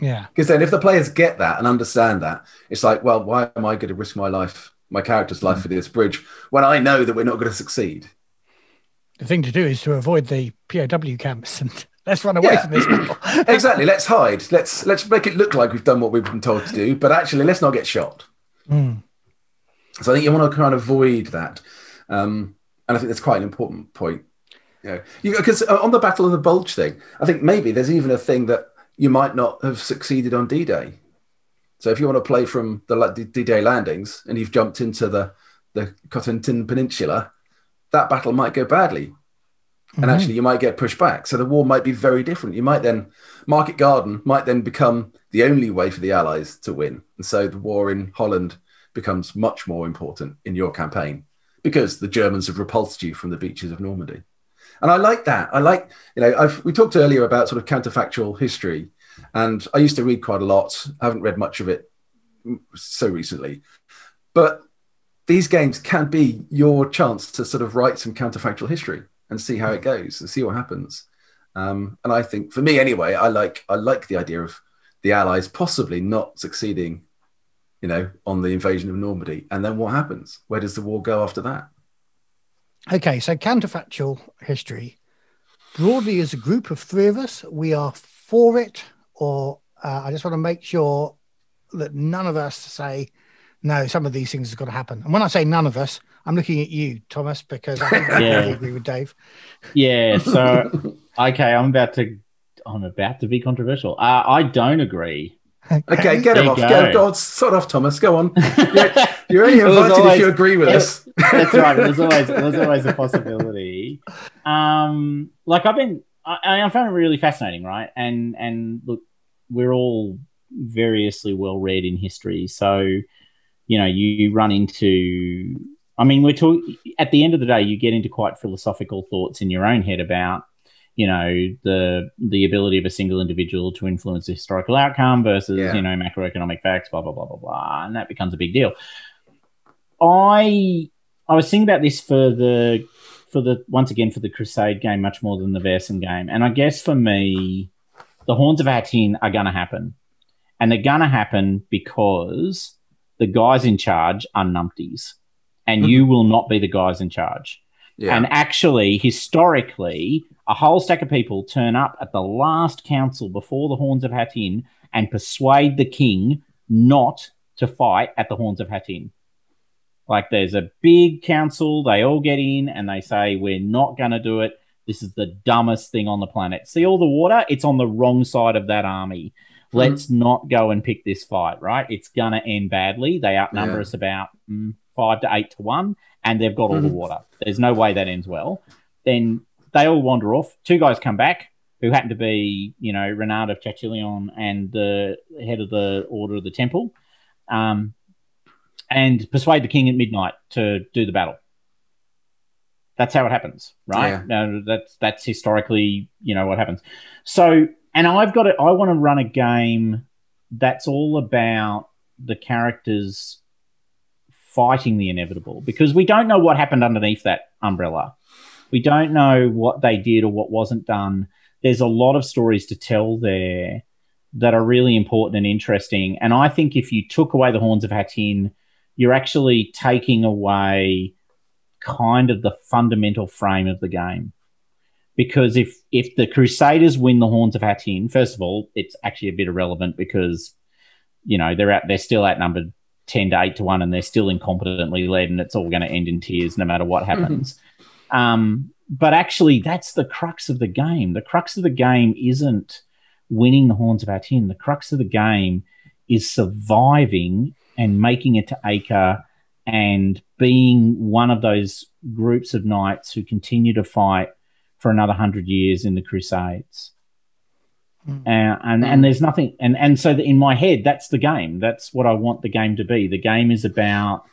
Yeah. because then if the players get that and understand that it's like well why am i going to risk my life my character's life for this bridge when i know that we're not going to succeed The thing to do is to avoid the POW camps and let's run away Yeah. from this exactly. Let's hide. Let's let's make it look like we've done what we've been told to do, but actually, let's not get shot. Hmm. So I think you want to kind of avoid that, um, and I think that's quite an important point. You know, because on the Battle of the Bulge thing, I think maybe there's even a thing that you might not have succeeded on D-Day. So if you want to play from the D-Day landings and you've jumped into the the Cotentin Peninsula, that battle might go badly and mm-hmm. actually you might get pushed back. So the war might be very different. You might then Market Garden might then become the only way for the Allies to win, and so the war in Holland becomes much more important in your campaign because the Germans have repulsed you from the beaches of Normandy. And I like that. I like you know I've, we talked earlier about sort of counterfactual history, and I used to read quite a lot. I haven't read much of it so recently, but these games can be your chance to sort of write some counterfactual history and see how it goes and see what happens. Um, and I think, for me anyway, I like I like the idea of the Allies possibly not succeeding, you know, on the invasion of Normandy. And then what happens? Where does the war go after that? Okay, so counterfactual history. Broadly, as a group of three of us, we are for it, or uh, I just want to make sure that none of us say, no, some of these things have got to happen. And when I say none of us, I'm looking at you, Thomas, because I think I Yeah. agree with Dave. Yeah. So, okay, I'm about to. I'm about to be controversial. Uh, I don't agree. Okay, get There him off. go. Go, go on, sort off, Thomas. Go on. You're, you're only It was invited if always- you agree with it- us. That's right. There's always there's always a possibility. Um, like I've been, I, I found it really fascinating, right? And and look, we're all variously well read in history, so you know you run into. I mean, we're talking at the end of the day, you get into quite philosophical thoughts in your own head about you know the the ability of a single individual to influence the historical outcome versus Yeah. you know macroeconomic facts, blah blah blah blah blah, and that becomes a big deal. I I was thinking about this for the for the once again for the Crusade game much more than the Vaesen game, and I guess for me, the Horns of Hattin are going to happen, and they're going to happen because the guys in charge are numpties, and mm-hmm. you will not be the guys in charge. Yeah. And actually, historically, a whole stack of people turn up at the last council before the Horns of Hattin and persuade the king not to fight at the Horns of Hattin. Like there's a big council, they all get in and they say, We're not going to do it. this is the dumbest thing on the planet. See all the water? It's on the wrong side of that army. Let's not go and pick this fight, right? It's going to end badly. They outnumber Yeah. us about mm, five to eight to one, and they've got all the Mhm. water. There's no way that ends well. Then they all wander off. Two guys come back who happen to be, you know, Renard of Châtillon and the head of the Order of the Temple, um, and persuade the king at midnight to do the battle. That's how it happens, right? Yeah. No, that's that's historically, you know, what happens. So, and I've got it. I want to run a game that's all about the characters fighting the inevitable because we don't know what happened underneath that umbrella. We don't know what they did or what wasn't done. There's a lot of stories to tell there that are really important and interesting. And I think if you took away the horns of Hattin, you're actually taking away kind of the fundamental frame of the game. Because if if the Crusaders win the horns of Hattin, first of all, it's actually a bit irrelevant because you know they're out they're still outnumbered ten to eight to one, and they're still incompetently led, and it's all going to end in tears no matter what happens. Um, but actually, that's the crux of the game. The crux of the game isn't winning the horns of Hattin. The crux of the game is surviving and making it to Acre and being one of those groups of knights who continue to fight for another hundred years in the Crusades. Mm. Uh, and and there's nothing and and so in my head that's the game that's what i want the game to be the game is about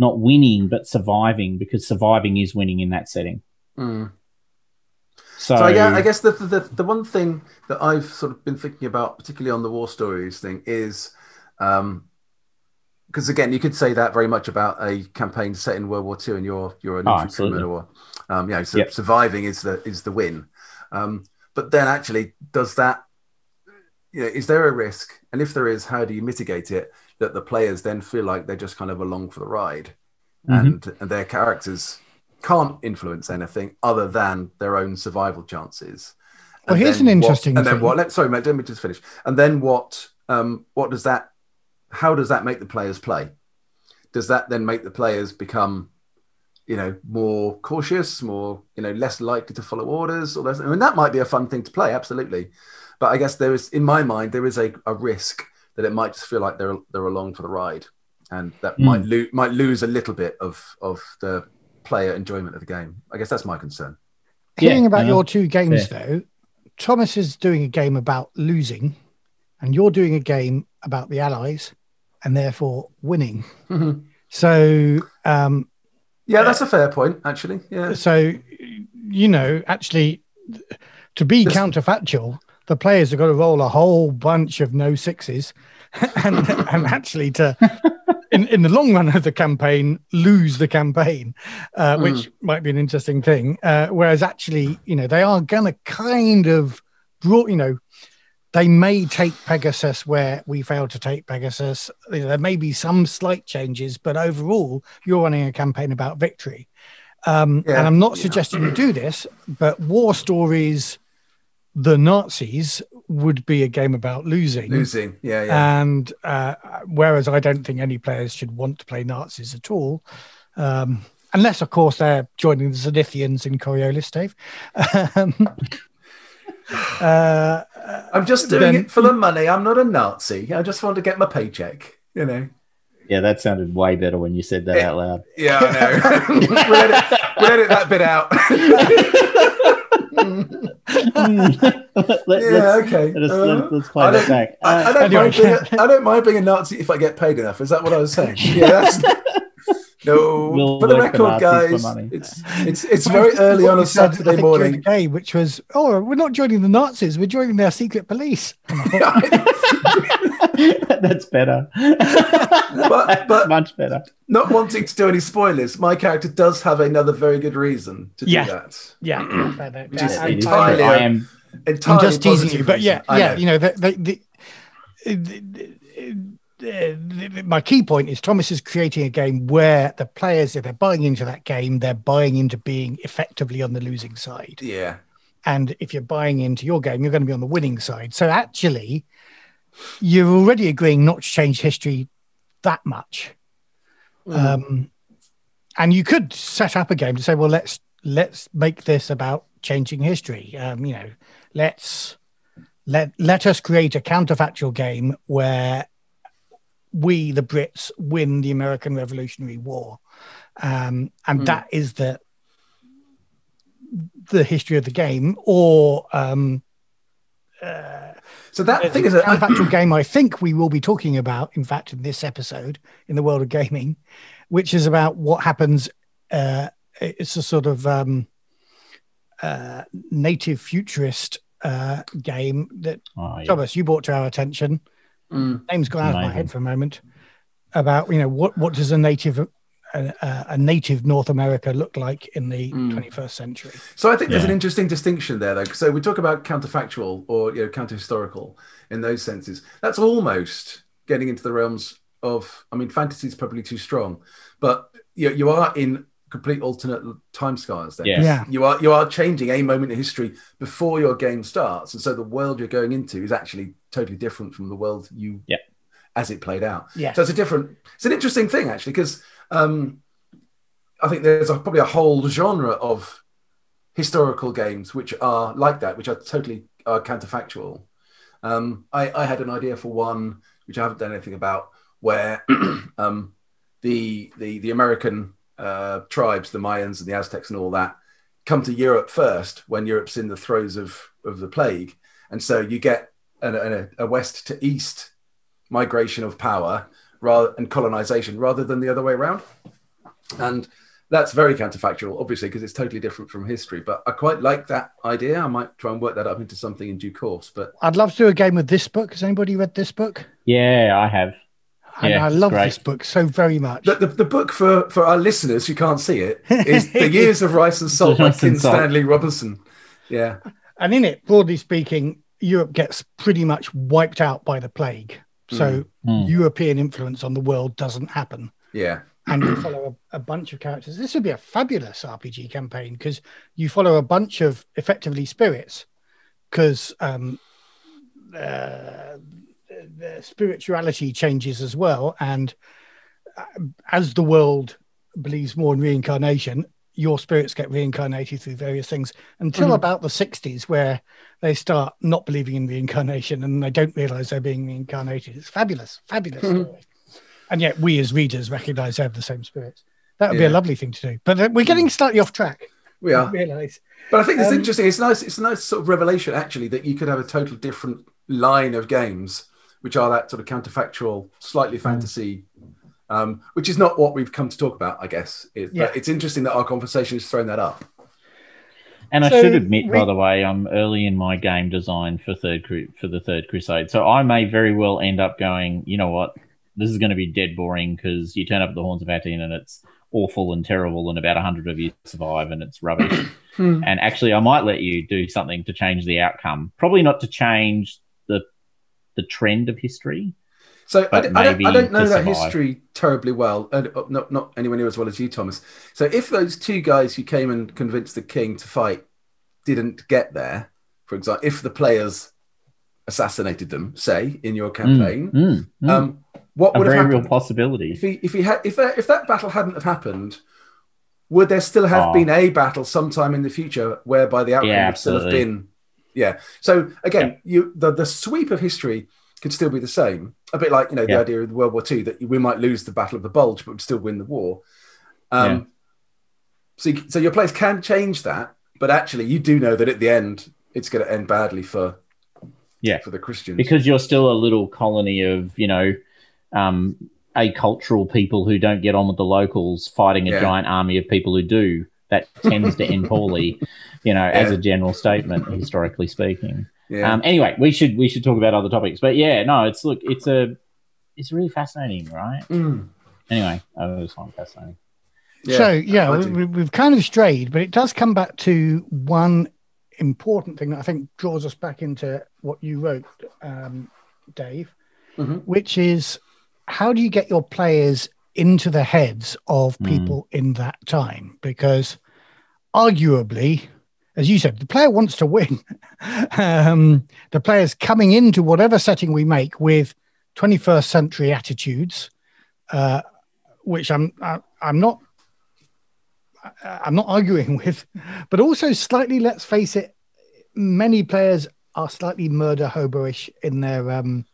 not winning but surviving because surviving is winning in that setting Mm. so, So, yeah, I guess the, the the one thing that I've sort of been thinking about, particularly on the war stories thing, is because again, you could say that very much about a campaign set in World War II, and you're you're an Oh, infantryman, or um, you know, so Yep. surviving is the is the win. Um, but then, actually, does that you know, is there a risk? And if there is, how do you mitigate it? That the players then feel like they're just kind of along for the ride, Mhm. and and their characters can't influence anything other than their own survival chances. Well, here's an what- interesting and then what? Let, sorry, mate. Let me just finish. And then what? Um, what does that? How does that make the players play? Does that then make the players become, you know, more cautious, more you know, less likely to follow orders? Or less, I mean, that might be a fun thing to play, absolutely. But I guess there is, in my mind, there is a, a risk that it might just feel like they're they're along for the ride, and that Mm. might lo- might lose a little bit of of the player enjoyment of the game. I guess that's my concern. Hearing Yeah, about no, your two games, though, Thomas is doing a game about losing, and you're doing a game about the Allies, and therefore winning. So, um, Yeah, that's a fair point, actually. Yeah. so you know, actually, to be This- counterfactual, the players have got to roll a whole bunch of no sixes, and and actually to. In, in the long run of the campaign, lose the campaign, uh, which might be an interesting thing. Uh, whereas actually, you know, they are going to kind of draw, you know, they may take Pegasus where we failed to take Pegasus. There may be some slight changes, but overall, you're running a campaign about victory. Um, Yeah. And I'm not Yeah. suggesting you do this, but War Stories, the Nazis, would be a game about losing. Losing. Yeah, yeah. And uh, whereas I don't think any players should want to play Nazis at all, um, unless, of course, they're joining the Zenithians in Coriolis, Dave. Um, uh, I'm just doing then- it for the money. I'm not a Nazi. I just want to get my paycheck. You know. yeah that sounded way better when you said that Yeah. out loud Yeah, I know. we'll, edit, we'll edit that bit out. Let, let, yeah, let's, okay. let's, Uh, let's, let's play I that don't- back I, I don't Anyway. mind being a, I don't mind being a Nazi if I get paid enough. Is that what I was saying? Yeah. That's, no, We'll for the record, guys, it's it's it's very early on a What you said, I Saturday morning. the game, which was, oh, we're not joining the Nazis, we're joining their secret police. that's better But- That's but- much better Not wanting to do any spoilers, my character does have another very good reason to Yeah. do that. Yeah, Which is It is entirely- I am I'm just teasing you, but yeah, reason. Yeah, know. you know, the, the, the, the, the, the- my key point is Thomas is creating a game where the players, if they're buying into that game, they're buying into being effectively on the losing side. yeah, And if you're buying into your game, you're going to be on the winning side. So actually, you're already agreeing not to change history that much. Um, and you could set up a game to say, well, let's let's make this about changing history. Um, you know, let's let let us create a counterfactual game where we, the Brits, win the American Revolutionary War, um, and Mm. that is the the history of the game. Or um, uh, So that there's thing a is, a, counterfactual game I think we will be talking about, in fact, in this episode in the world of gaming, which is about what happens. Uh, it's a sort of um, uh, native futurist uh, game that Oh, yeah. Thomas you brought to our attention. Mm. Name's gone out of my head for a moment. About you know what what does a native a, a, a native North America look like in the Mm. 21st century? So I think there's Yeah. an interesting distinction there, though. So we talk about counterfactual or you know counter-historical in those senses. That's almost getting into the realms of. I mean, fantasy is probably too strong, but you you are in complete alternate timescales. Then Yeah. Yeah. you are you are changing a moment in history before your game starts, and so the world you're going into is actually totally different from the world you Yeah. as it played out. Yeah. So it's a different. It's an interesting thing actually because um, I think there's a, probably a whole genre of historical games which are like that, which are totally are counterfactual. Um, I, I had an idea for one which I haven't done anything about, where um, the the the American uh, tribes, the Mayans and the Aztecs and all that, come to Europe first when Europe's in the throes of of the plague, and so you get an, an, a west to east migration of power rather and colonization rather than the other way around. And that's very counterfactual, obviously, because it's totally different from history. But I quite like that idea. I might try and work that up into something in due course. But I'd love to do a game with this book. Has anybody read this book? Yeah, I have. And Yeah, I love great. this book so very much. the, the, the book for, for our listeners who can't see it is The Years of Rice and Salt by Rice and Stanley Robinson. Yeah. and in it, broadly speaking, Europe gets pretty much wiped out by the plague. So Mm. European influence on the world doesn't happen. Yeah. And you follow a, a bunch of characters. This would be a fabulous RPG campaign because you follow a bunch of effectively spirits because um, uh, the spirituality changes as well. And uh, as the world believes more in reincarnation, your spirits get reincarnated through various things until Mhm. about the 60s, where they start not believing in reincarnation and they don't realize they're being reincarnated. It's fabulous, fabulous Mhm. story. And yet we as readers recognize they have the same spirits. That would be a lovely thing to do. But uh, we're getting slightly off track. We are. Realize. But I think it's Um, interesting. It's nice. It's a nice sort of revelation, actually, that you could have a total different line of games, which are that sort of counterfactual, slightly fantasy, um, which is not what we've come to talk about, I guess. It, Yeah. But it's interesting that our conversation has thrown that up. And I should admit, by the way, I'm early in my game design for third for the third Crusade, so I may very well end up going. You know what? This is going to be dead boring because you turn up at the Horns of Hattin and it's awful and terrible, and about hundred of you survive, and it's rubbish. Hmm. and actually, I might let you do something to change the outcome. Probably not to change the trend of history. So I, don't, I don't know that survive. history terribly well, and uh, not not anywhere near as well as you, Thomas. So if those two guys who came and convinced the king to fight didn't get there, for example, if the players assassinated them, say in your campaign, Mm, mm. um, what would have very real possibility. if he if he had if that if that battle hadn't have happened, would there still have Oh. been a battle sometime in the future whereby the outcome Yeah, would still have been? Yeah. So again, you the the sweep of history could still be the same. A bit like you know the Yeah. idea of World War II that we might lose the Battle of the Bulge, but we'd still win the war. Um, Yeah. So you, so your players can change that, but actually you do know that at the end it's going to end badly for Yeah. for the Christians. because you're still a little colony of you know um, acultural people who don't get on with the locals fighting a Yeah. giant army of people who do that tends to end poorly you know as a general statement historically speaking yeah. um, anyway we should we should talk about other topics but yeah no it's look it's a it's really fascinating right Mm. anyway i just find it fascinating Yeah. So yeah, we, do. we- we've kind of strayed, but it does come back to one important thing that I think draws us back into what you wrote, um, Dave, Mhm. which is how do you get your players into the heads of Mm. people in that time? Because arguably, as you said, the player wants to win. um, the player's coming into whatever setting we make with 21st century attitudes, uh, which I'm I, I'm not I'm not arguing with, but also slightly. Let's face it, many players are slightly murder hoboish in their um,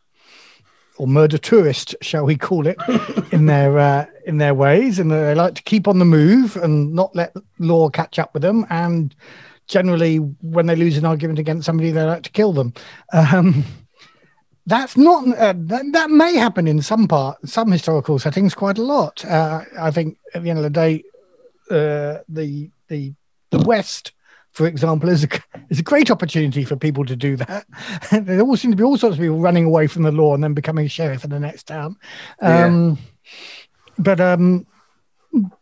or murder tourist, shall we call it, in their uh, in their ways, and they like to keep on the move and not let law catch up with them. And generally, when they lose an argument against somebody, they like to kill them. Um, that's not uh, that, that may happen in some part, some historical settings, quite a lot. Uh, I think at the end of the day, uh, the the the West for example, is a, is a great opportunity for people to do that. there all seem to be all sorts of people running away from the law and then becoming sheriff in the next town. Um, yeah. But um,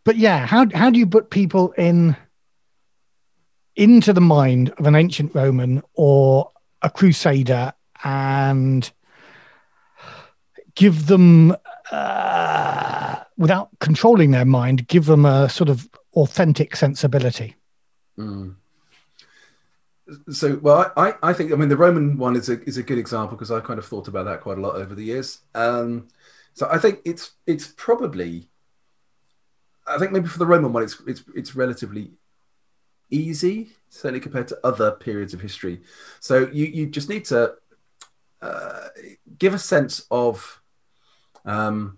but yeah, how how do you put people in into the mind of an ancient Roman or a crusader and give them uh, without controlling their mind, give them a sort of authentic sensibility? Mm so well I, I think i mean the roman one is a is a good example because i kind of thought about that quite a lot over the years um so i think it's it's probably i think maybe for the roman one it's it's it's relatively easy certainly compared to other periods of history so you you just need to uh, give a sense of um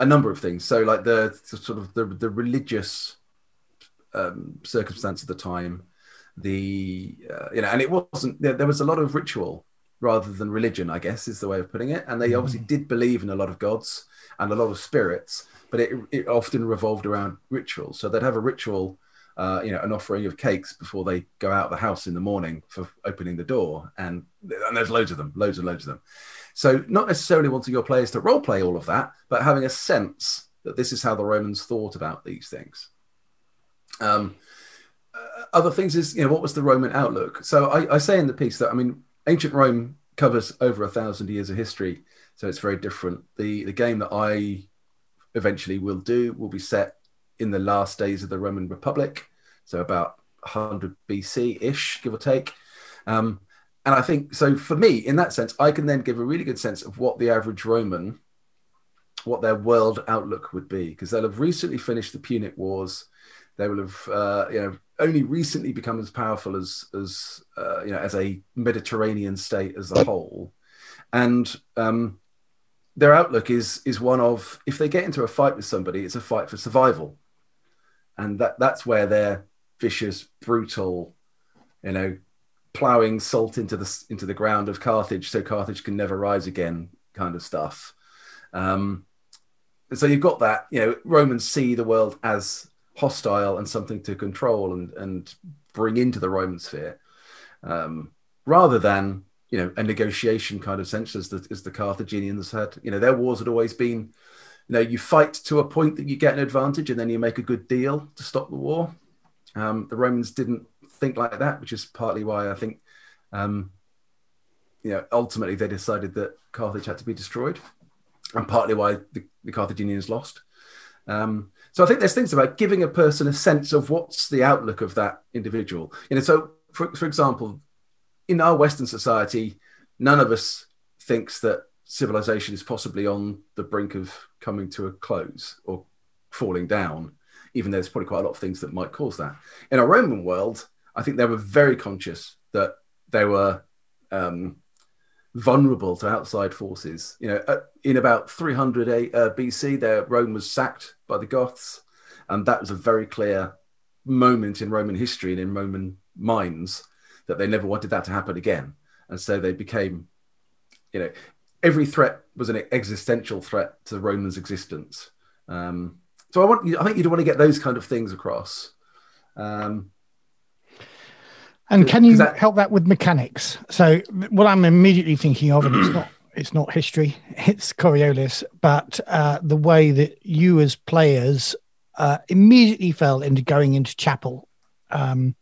a number of things so like the, the sort of the the religious um, circumstance of the time the uh, you know, and it wasn't there, there, was a lot of ritual rather than religion, I guess is the way of putting it. And they mm-hmm. obviously did believe in a lot of gods and a lot of spirits, but it, it often revolved around rituals. So they'd have a ritual, uh, you know, an offering of cakes before they go out of the house in the morning for opening the door, and and there's loads of them, loads and loads of them. So not necessarily wanting your players to role play all of that, but having a sense that this is how the Romans thought about these things. Um, other things is, you know, what was the Roman outlook? So I, I say in the piece that, I mean, ancient Rome covers over a thousand years of history, so it's very different. The the game that I eventually will do will be set in the last days of the Roman Republic, so about 100 BC ish, give or take. Um, and I think so for me, in that sense, I can then give a really good sense of what the average Roman, what their world outlook would be, because they'll have recently finished the Punic Wars. They will have, uh, you know, only recently become as powerful as as uh, you know as a Mediterranean state as a whole, and um, their outlook is is one of if they get into a fight with somebody, it's a fight for survival, and that that's where they're vicious, brutal, you know, plowing salt into the into the ground of Carthage so Carthage can never rise again, kind of stuff. Um, so you've got that, you know, Romans see the world as hostile and something to control and, and bring into the Roman sphere, um, rather than you know a negotiation kind of sense as the as the Carthaginians had. You know, their wars had always been, you know, you fight to a point that you get an advantage and then you make a good deal to stop the war. Um, the Romans didn't think like that, which is partly why I think, um, you know, ultimately they decided that Carthage had to be destroyed, and partly why the, the Carthaginians lost. Um, so I think there's things about giving a person a sense of what's the outlook of that individual. You know, so for, for example, in our Western society, none of us thinks that civilization is possibly on the brink of coming to a close or falling down, even though there's probably quite a lot of things that might cause that. In a Roman world, I think they were very conscious that they were um, vulnerable to outside forces. You know, in about 300 uh, BC, their Rome was sacked by the Goths, and that was a very clear moment in Roman history and in Roman minds that they never wanted that to happen again, and so they became, you know, every threat was an existential threat to the Romans' existence. Um, so I want, I think you'd want to get those kind of things across. Um, and can you that... help that with mechanics? So what I'm immediately thinking of, and it's not it's not history, it's Coriolis, but uh, the way that you as players uh, immediately fell into going into chapel, um,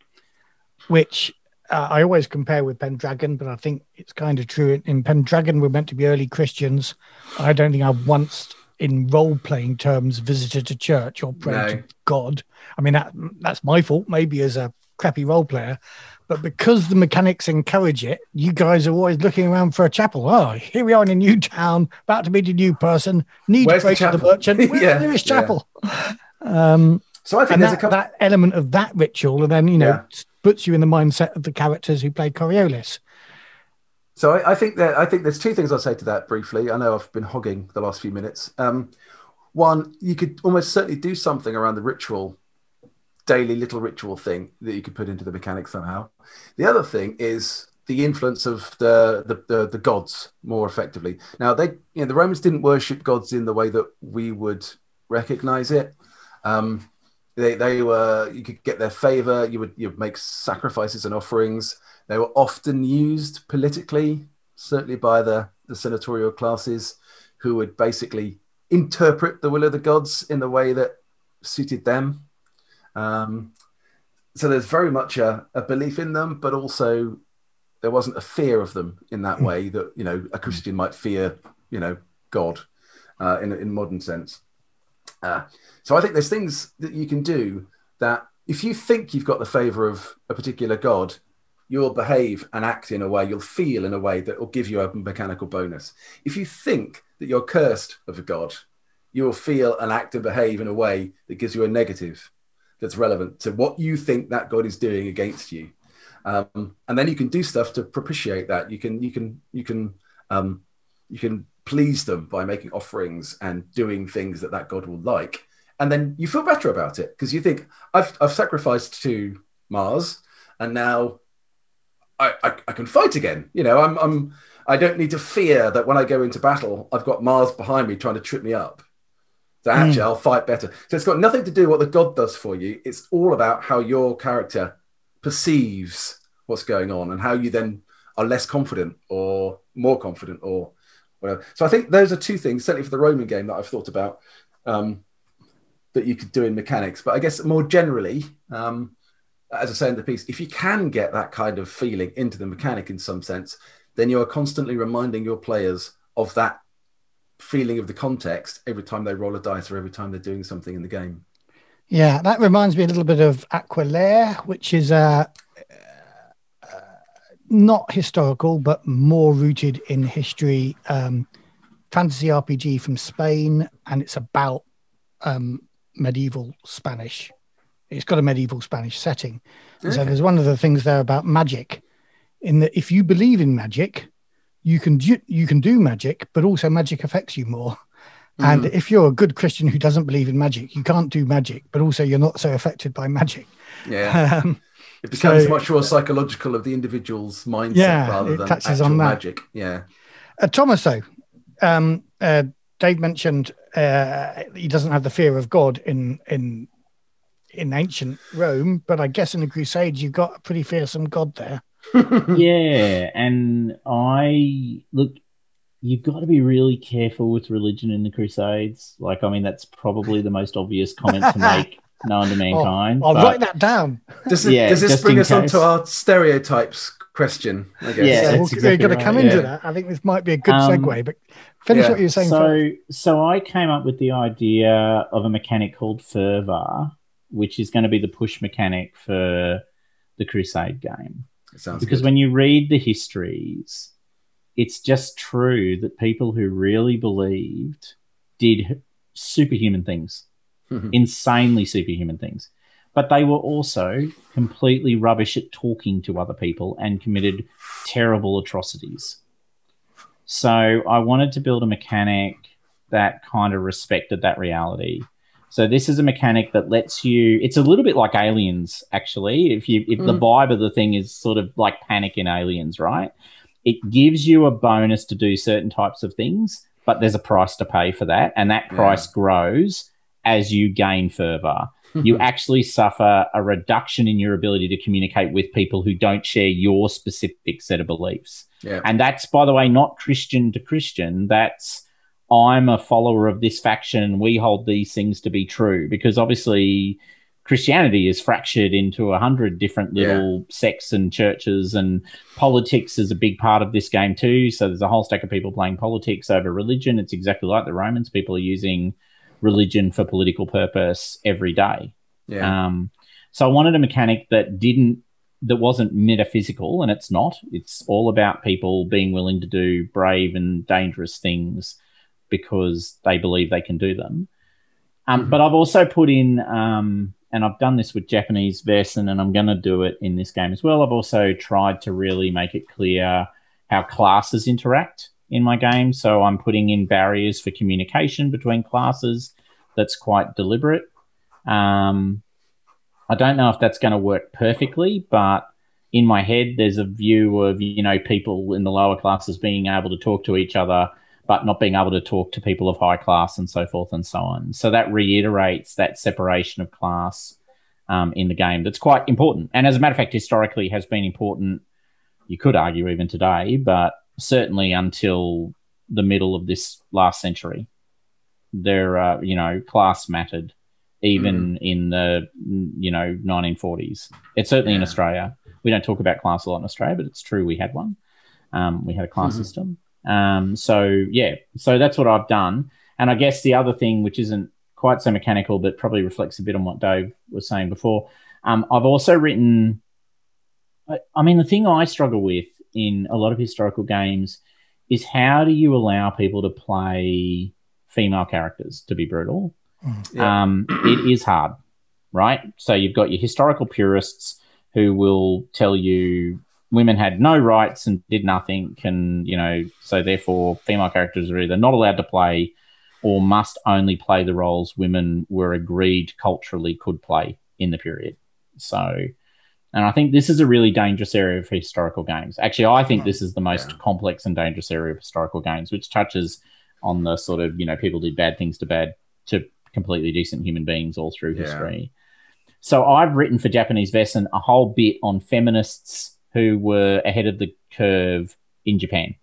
which uh, I always compare with Pendragon, but I think it's kind of true. In Pendragon, we're meant to be early Christians. I don't think I've once, in role playing terms, visited a church or prayed no. to God. I mean, that that's my fault, maybe as a crappy role player. But because the mechanics encourage it, you guys are always looking around for a chapel. Oh, here we are in a new town, about to meet a new person, need Where's to pray to the merchant. Where's yeah, the nearest chapel? Yeah. Um, So I think there's that, a couple. that element of that ritual, and then you know Yeah. Puts you in the mindset of the characters who played Coriolis. So I, I think that I think there's two things I'll say to that briefly. I know I've been hogging the last few minutes. Um, one, you could almost certainly do something around the ritual, daily little ritual thing that you could put into the mechanic somehow. The other thing is the influence of the the, the, the gods more effectively. Now they, you know, the Romans didn't worship gods in the way that we would recognize it. Um, they, they were you could get their favor. You would you make sacrifices and offerings. They were often used politically, certainly by the, the senatorial classes, who would basically interpret the will of the gods in the way that suited them. Um, so there's very much a, a belief in them, but also there wasn't a fear of them in that way that you know a Christian might fear, you know, God uh, in in modern sense. Uh, so I think there's things that you can do that if you think you've got the favor of a particular god, you'll behave and act in a way, you'll feel in a way that will give you a mechanical bonus. If you think that you're cursed of a god, you will feel and act and behave in a way that gives you a negative that's relevant to what you think that god is doing against you. Um, and then you can do stuff to propitiate that. You can you can you can um, you can please them by making offerings and doing things that that god will like. And then you feel better about it because you think I've, I've sacrificed to mars and now I, I, I can fight again. You know I'm, I'm i don't need to fear that when i go into battle i've got mars behind me trying to trip me up. So hmm. actually i'll fight better. So it's got nothing to do what the god does for you. It's all about how your character perceives what's going on and how you then are less confident or more confident or whatever. So I think those are two things, certainly for the Roman game, that I've thought about um, that you could do in mechanics. But I guess more generally, um, as I say in the piece, if you can get that kind of feeling into the mechanic in some sense, then you are constantly reminding your players of that feeling of the context every time they roll a dice or every time they're doing something in the game. Yeah, that reminds me a little bit of Aquelarre, which is uh, not historical, but more rooted in history. Um, fantasy RPG from Spain, and it's about um, medieval Spanish. It's got a medieval Spanish setting. And So there's one of the things there about magic, in that if you believe in magic, you can do, you can do magic, but also magic affects you more. And if you're a good Christian who doesn't believe in magic, you can't do magic, but also you're not so affected by magic. Yeah. Um, It becomes So- much more psychological of the individual's mindset Yeah, rather than touches actual on that. magic. Yeah. uh, Thomas, though, um, uh, Dave mentioned uh, he doesn't have the fear of God in in in ancient Rome, but I guess in the Crusades you've got a pretty fearsome God there. yeah, and I look. You've got to be really careful with religion in the Crusades. Like, I mean, that's probably the most obvious comment to make known to mankind. I'll but- write that down. Does, it, Yeah, does this bring in us on case. to our stereotypes question? I guess. Yeah, Yeah, we're, exactly we're going to right, come into yeah. that. I think this might be a good Um, segue, but finish yeah. what you were saying. so, first. so I came up with the idea of a mechanic called fervor, which is going to be the push mechanic for the Crusade game. Sounds because good. when you read the histories, it's just true that people who really believed did superhuman things, Mhm. insanely superhuman things. But they were also completely rubbish at talking to other people and committed terrible atrocities. So I wanted to build a mechanic that kind of respected that reality. So this is a mechanic that lets you. It's a little bit like Aliens, actually. If you, if the Mm. vibe of the thing is sort of like Panic in Aliens, right? It gives you a bonus to do certain types of things, but there's a price to pay for that, and that Yeah. price grows as you gain further. You actually suffer a reduction in your ability to communicate with people who don't share your specific set of beliefs. yeah. And that's, by the way, not Christian to Christian. That's I'm a follower of this faction. We hold these things to be true because obviously Christianity is fractured into a hundred different little sects and churches, and politics is a big part of this game too. So there's a whole stack of people playing politics over religion. It's exactly like the Romans. People are using religion for political purpose every day. yeah. Um, so I wanted a mechanic that didn't that wasn't metaphysical, and it's not. It's all about people being willing to do brave and dangerous things because they believe they can do them. Um, Mm-hmm. But I've also put in, um, and I've done this with Japanese Vaesen, and I'm going to do it in this game as well. I've also tried to really make it clear how classes interact in my game. So I'm putting in barriers for communication between classes that's quite deliberate. Um, I don't know if that's going to work perfectly, but in my head, there's a view of you know people in the lower classes being able to talk to each other, but not being able to talk to people of high class and so forth and so on. So that reiterates that separation of class um, in the game. That's quite important, and as a matter of fact, historically has been important. You could argue even today, but certainly until the middle of this last century, there, uh, you know, class mattered even in the you know 1940s. It's certainly in Australia. We don't talk about class a lot in Australia, but it's true we had one. Um, we had a class Mhm. system. Um, so yeah, so that's what I've done. And I guess the other thing, which isn't quite so mechanical, but probably reflects a bit on what Dave was saying before, um, I've also written. I, I mean, the thing I struggle with in a lot of historical games is how do you allow people to play female characters to be brutal? Yeah. Um, it is hard, right? So you've got your historical purists who will tell you women had no rights and did nothing, and you know, so therefore female characters are either not allowed to play or must only play the roles women were agreed culturally could play in the period. So, and I think this is a really dangerous area for historical games. Actually, I think this is the most Yeah. complex and dangerous area of historical games, which touches on the sort of you know people did bad things to bad to completely decent human beings all through Yeah. history. So I've written for Japanese Vaesen a whole bit on feminists who were ahead of the curve in Japan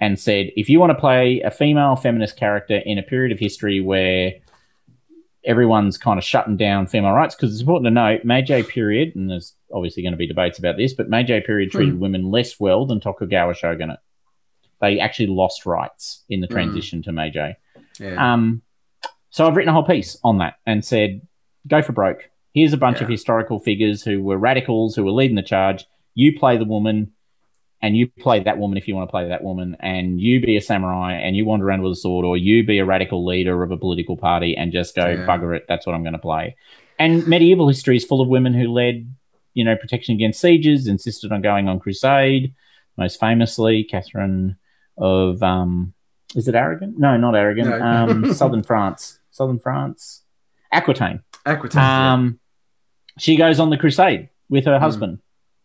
and said if you want to play a female feminist character in a period of history where everyone's kind of shutting down female rights, because it's important to note Meiji period, and there's obviously going to be debates about this, but Meiji period treated women less well than Tokugawa shogunate. They actually lost rights in the Mm. transition to Meiji. yeah. Um, so I've written a whole piece on that and said, go for broke. Here's a bunch of historical figures who were radicals, who were leading the charge. You play the woman, and you play that woman if you want to play that woman, and you be a samurai and you wander around with a sword, or you be a radical leader of a political party and just go Yeah. bugger it. That's what I'm going to play. And medieval history is full of women who led, you know, protection against sieges, insisted on going on crusade. Most famously, Catherine of um, is it Aragon? No, not Aragon. No. Um, Southern France. Southern France. Aquitaine. Aquitaine. yeah. Um, she goes on the crusade with Hmm. her husband,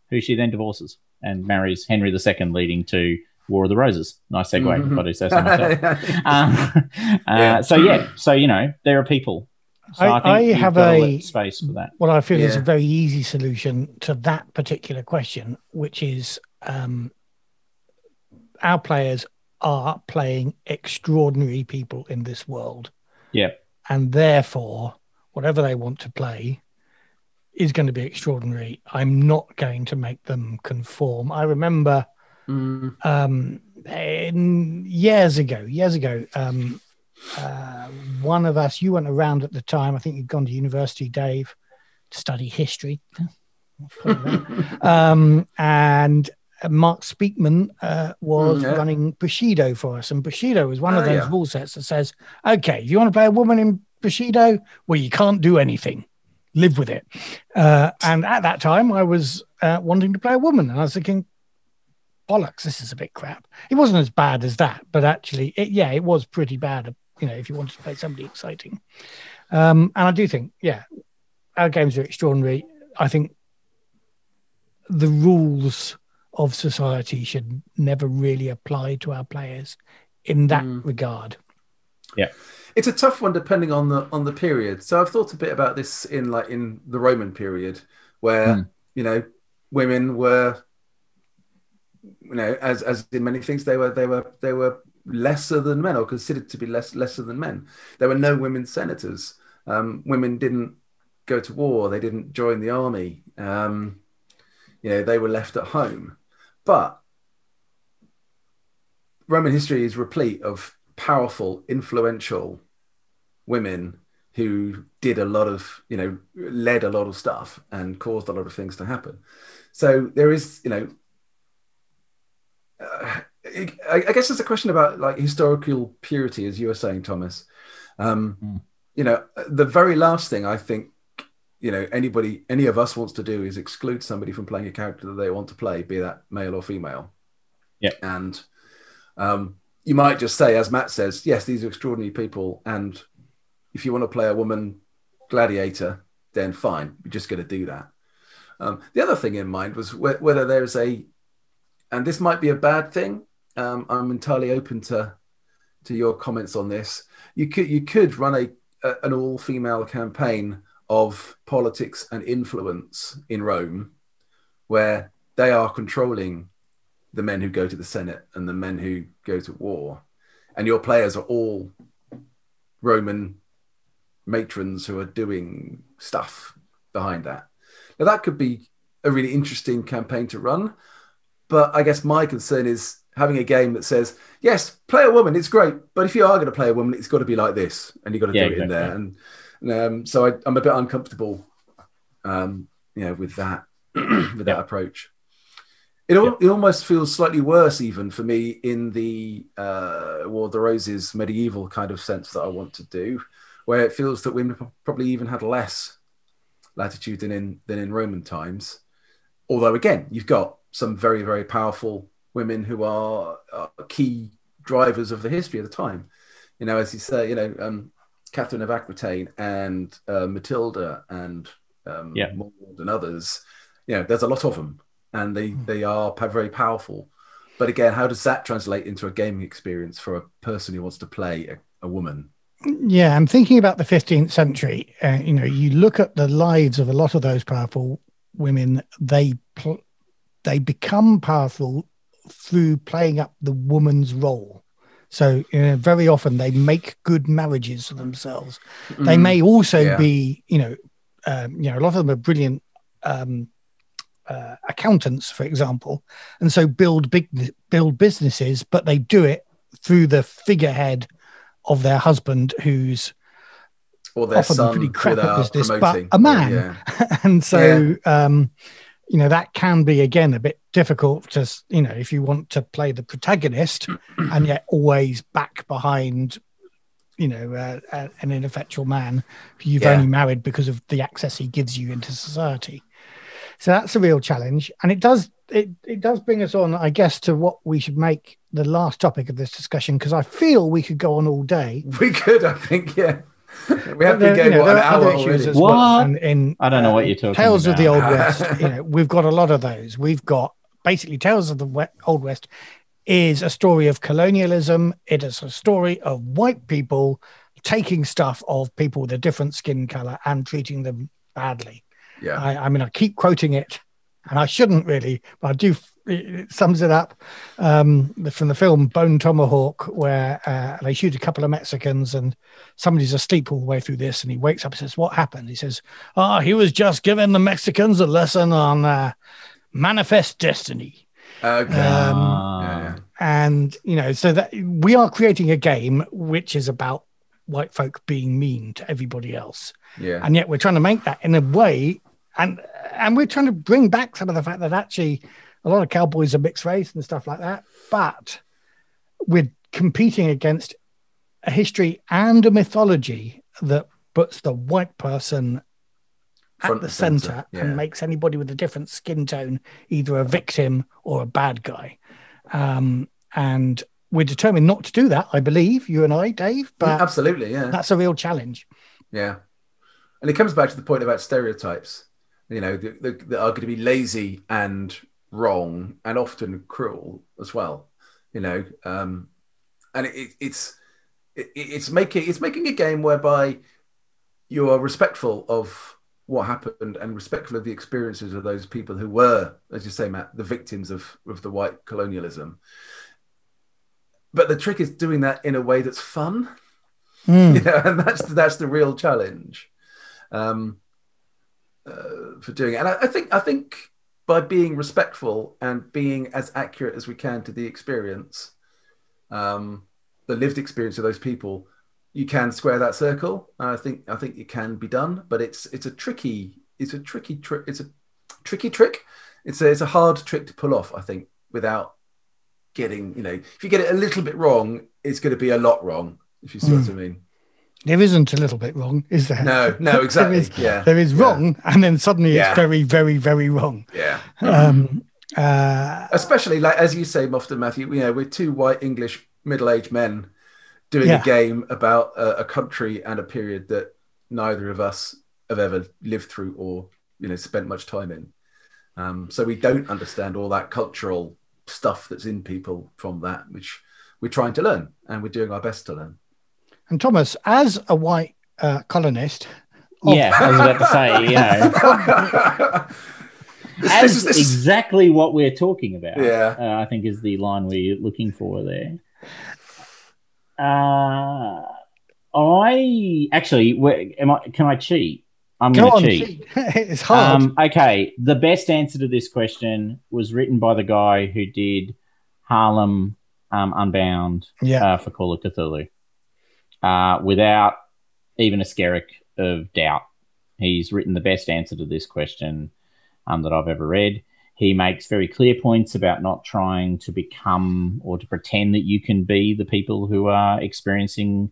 who she then divorces and marries Henry II, leading to War of the Roses. Nice segue, Mhm. if I do say so myself. um, uh, Yeah. So yeah, so you know there are people. So I- I, think I you've have got to a- space for that. What I feel is a very easy solution to that particular question, which is um, our players are playing extraordinary people in this world. Yeah. And therefore, whatever they want to play is going to be extraordinary. I'm not going to make them conform. I remember Mm, um, in, years ago, years ago, um, uh, one of us, you weren't around at the time. I think you'd gone to university, Dave, to study history. um, and uh, Mark Speakman uh, was Mm, yeah. running Bushido for us. And Bushido was one of Oh, those yeah. rule sets that says, okay, if you want to play a woman in Bushido, well, you can't do anything. Live with it. Uh, and at that time, I was uh, wanting to play a woman. And I was thinking, bollocks, this is a bit crap. It wasn't as bad as that, but actually, it, yeah, it was pretty bad. You know, if you wanted to play somebody exciting, um, and I do think, yeah, our games are extraordinary. I think the rules of society should never really apply to our players in that Mm. regard. It's a tough one depending on the on the period. So I've thought a bit about this in like in the Roman period, where Hmm. you know women were, you know, as as in many things they were they were they were lesser than men or considered to be less lesser than men. There were no women senators. Um, women didn't go to war. They didn't join the army. Um, you know, they were left at home. But Roman history is replete of powerful, influential women who did a lot of, you know, led a lot of stuff and caused a lot of things to happen. So there is, you know, uh, I, I guess there's a question about like historical purity, as you were saying, Thomas. Um, Mm. you know, the very last thing I think, you know, anybody, any of us wants to do is exclude somebody from playing a character that they want to play, be that male or female. Yeah. And um, you might just say, as Matt says, yes, these are extraordinary people. And if you want to play a woman gladiator, then fine, you're just going to do that. Um, the other thing in mind was wh- whether there's a, and this might be a bad thing. Um, I'm entirely open to to your comments on this. You could you could run a, a an all female campaign of politics and influence in Rome, where they are controlling the men who go to the Senate and the men who go to war, and your players are all Roman matrons who are doing stuff behind that. Now that could be a really interesting campaign to run, but I guess my concern is having a game that says, yes, play a woman, it's great, but if you are going to play a woman, it's got to be like this, and you've got to Yeah, do it in there. exactly. And, um, so I, I'm a bit uncomfortable, um, you know, with that with that Yeah. approach. It, al- it almost feels slightly worse, even for me, in the uh, War of the Roses medieval kind of sense that I want to do, where it feels that women probably even had less latitude than in than in Roman times. Although, again, you've got some very very powerful women who are, are key drivers of the history of the time. You know, as you say, you know, um, Catherine of Aquitaine and uh, Matilda and um, Yeah. Maud and others. You know, there's a lot of them, and they they are very powerful. But again, how does that translate into a gaming experience for a person who wants to play a, a woman? Yeah, I'm thinking about the 15th century. Uh, you know, you look at the lives of a lot of those powerful women. They pl- they become powerful through playing up the woman's role. So you know, very often they make good marriages for themselves. They Mm. may also Yeah. be, you know, um, you know, a lot of them are brilliant um, uh, accountants, for example, and so build big build businesses, but they do it through the figurehead of their husband, who's or their often son pretty crap at business, but a man. Yeah. and so um, you know that can be again a bit difficult to you know if you want to play the protagonist and yet always back behind you know uh, a- an ineffectual man who you've Yeah. only married because of the access he gives you into society so that's a real challenge and it does it, it does bring us on i guess to what we should make the last topic of this discussion because i feel we could go on all day We could, I think, yeah. We have there- been you going know, what, an there are other hour already. as well. And in I don't know uh, what you're talking Tales of the. Old West. You know, we've got a lot of those. We've got basically Tales of the we- Old West is a story of colonialism. It is a story of white people taking stuff of people with a different skin color and treating them badly. Yeah. I, I mean, I keep quoting it, and I shouldn't really, but I do. It sums it up um, from the film Bone Tomahawk, where uh, they shoot a couple of Mexicans, and somebody's asleep all the way through this, and he wakes up and says, "What happened?" He says, "Oh, he was just giving the Mexicans a lesson on uh, manifest destiny." Okay. Um, Ah. yeah, yeah. and you know so that we are creating a game which is about white folk being mean to everybody else yeah. and yet we're trying to make that in a way and and we're trying to bring back some of the fact that actually a lot of cowboys are mixed race and stuff like that but we're competing against a history and a mythology that puts the white person at Front the center, center yeah. and makes anybody with a different skin tone either a victim or a bad guy um, and we're determined not to do that i believe you and i dave but Absolutely, yeah. that's a real challenge Yeah. And it comes back to the point about stereotypes, you know, that are going to be lazy and wrong and often cruel as well, you know. Um, and it, it's it, it's making it's making a game whereby you are respectful of what happened and respectful of the experiences of those people who were, as you say, Matt, the victims of of the white colonialism. But the trick is doing that in a way that's fun. Hmm. you know, and that's that's the real challenge um, uh, for doing it. And I, I think I think by being respectful and being as accurate as we can to the experience, um, the lived experience of those people, you can square that circle. I think I think it can be done, but it's it's a tricky it's a tricky trick it's a tricky trick. It's a it's a hard trick to pull off. I think without getting you know if you get it a little bit wrong, it's going to be a lot wrong. If you see what I mean. There isn't a little bit wrong, is there? No, no, exactly. there is, yeah, there is yeah. wrong, and then suddenly Yeah. it's very, very, very wrong. Yeah, Um, uh, especially like as you say, often Matthew. You know, we're two white English middle-aged men doing Yeah. a game about a, a country and a period that neither of us have ever lived through or you know spent much time in. Um, so we don't understand all that cultural stuff that's in people from that, which we're trying to learn, and we're doing our best to learn. And Thomas, as a white uh, colonist, of- Yeah, I was about to say, you know, This- as this this exactly what we're talking about. Yeah. uh, I think is the line we're looking for there. Uh, I actually, where, am I? Can I cheat? I'm go going to cheat. cheat. it's hard. Um, okay, the best answer to this question was written by the guy who did Harlem um, Unbound yeah, uh, for Call of Cthulhu, uh, without even a skerrick of doubt. He's written the best answer to this question um, that I've ever read. He makes very clear points about not trying to become or to pretend that you can be the people who are experiencing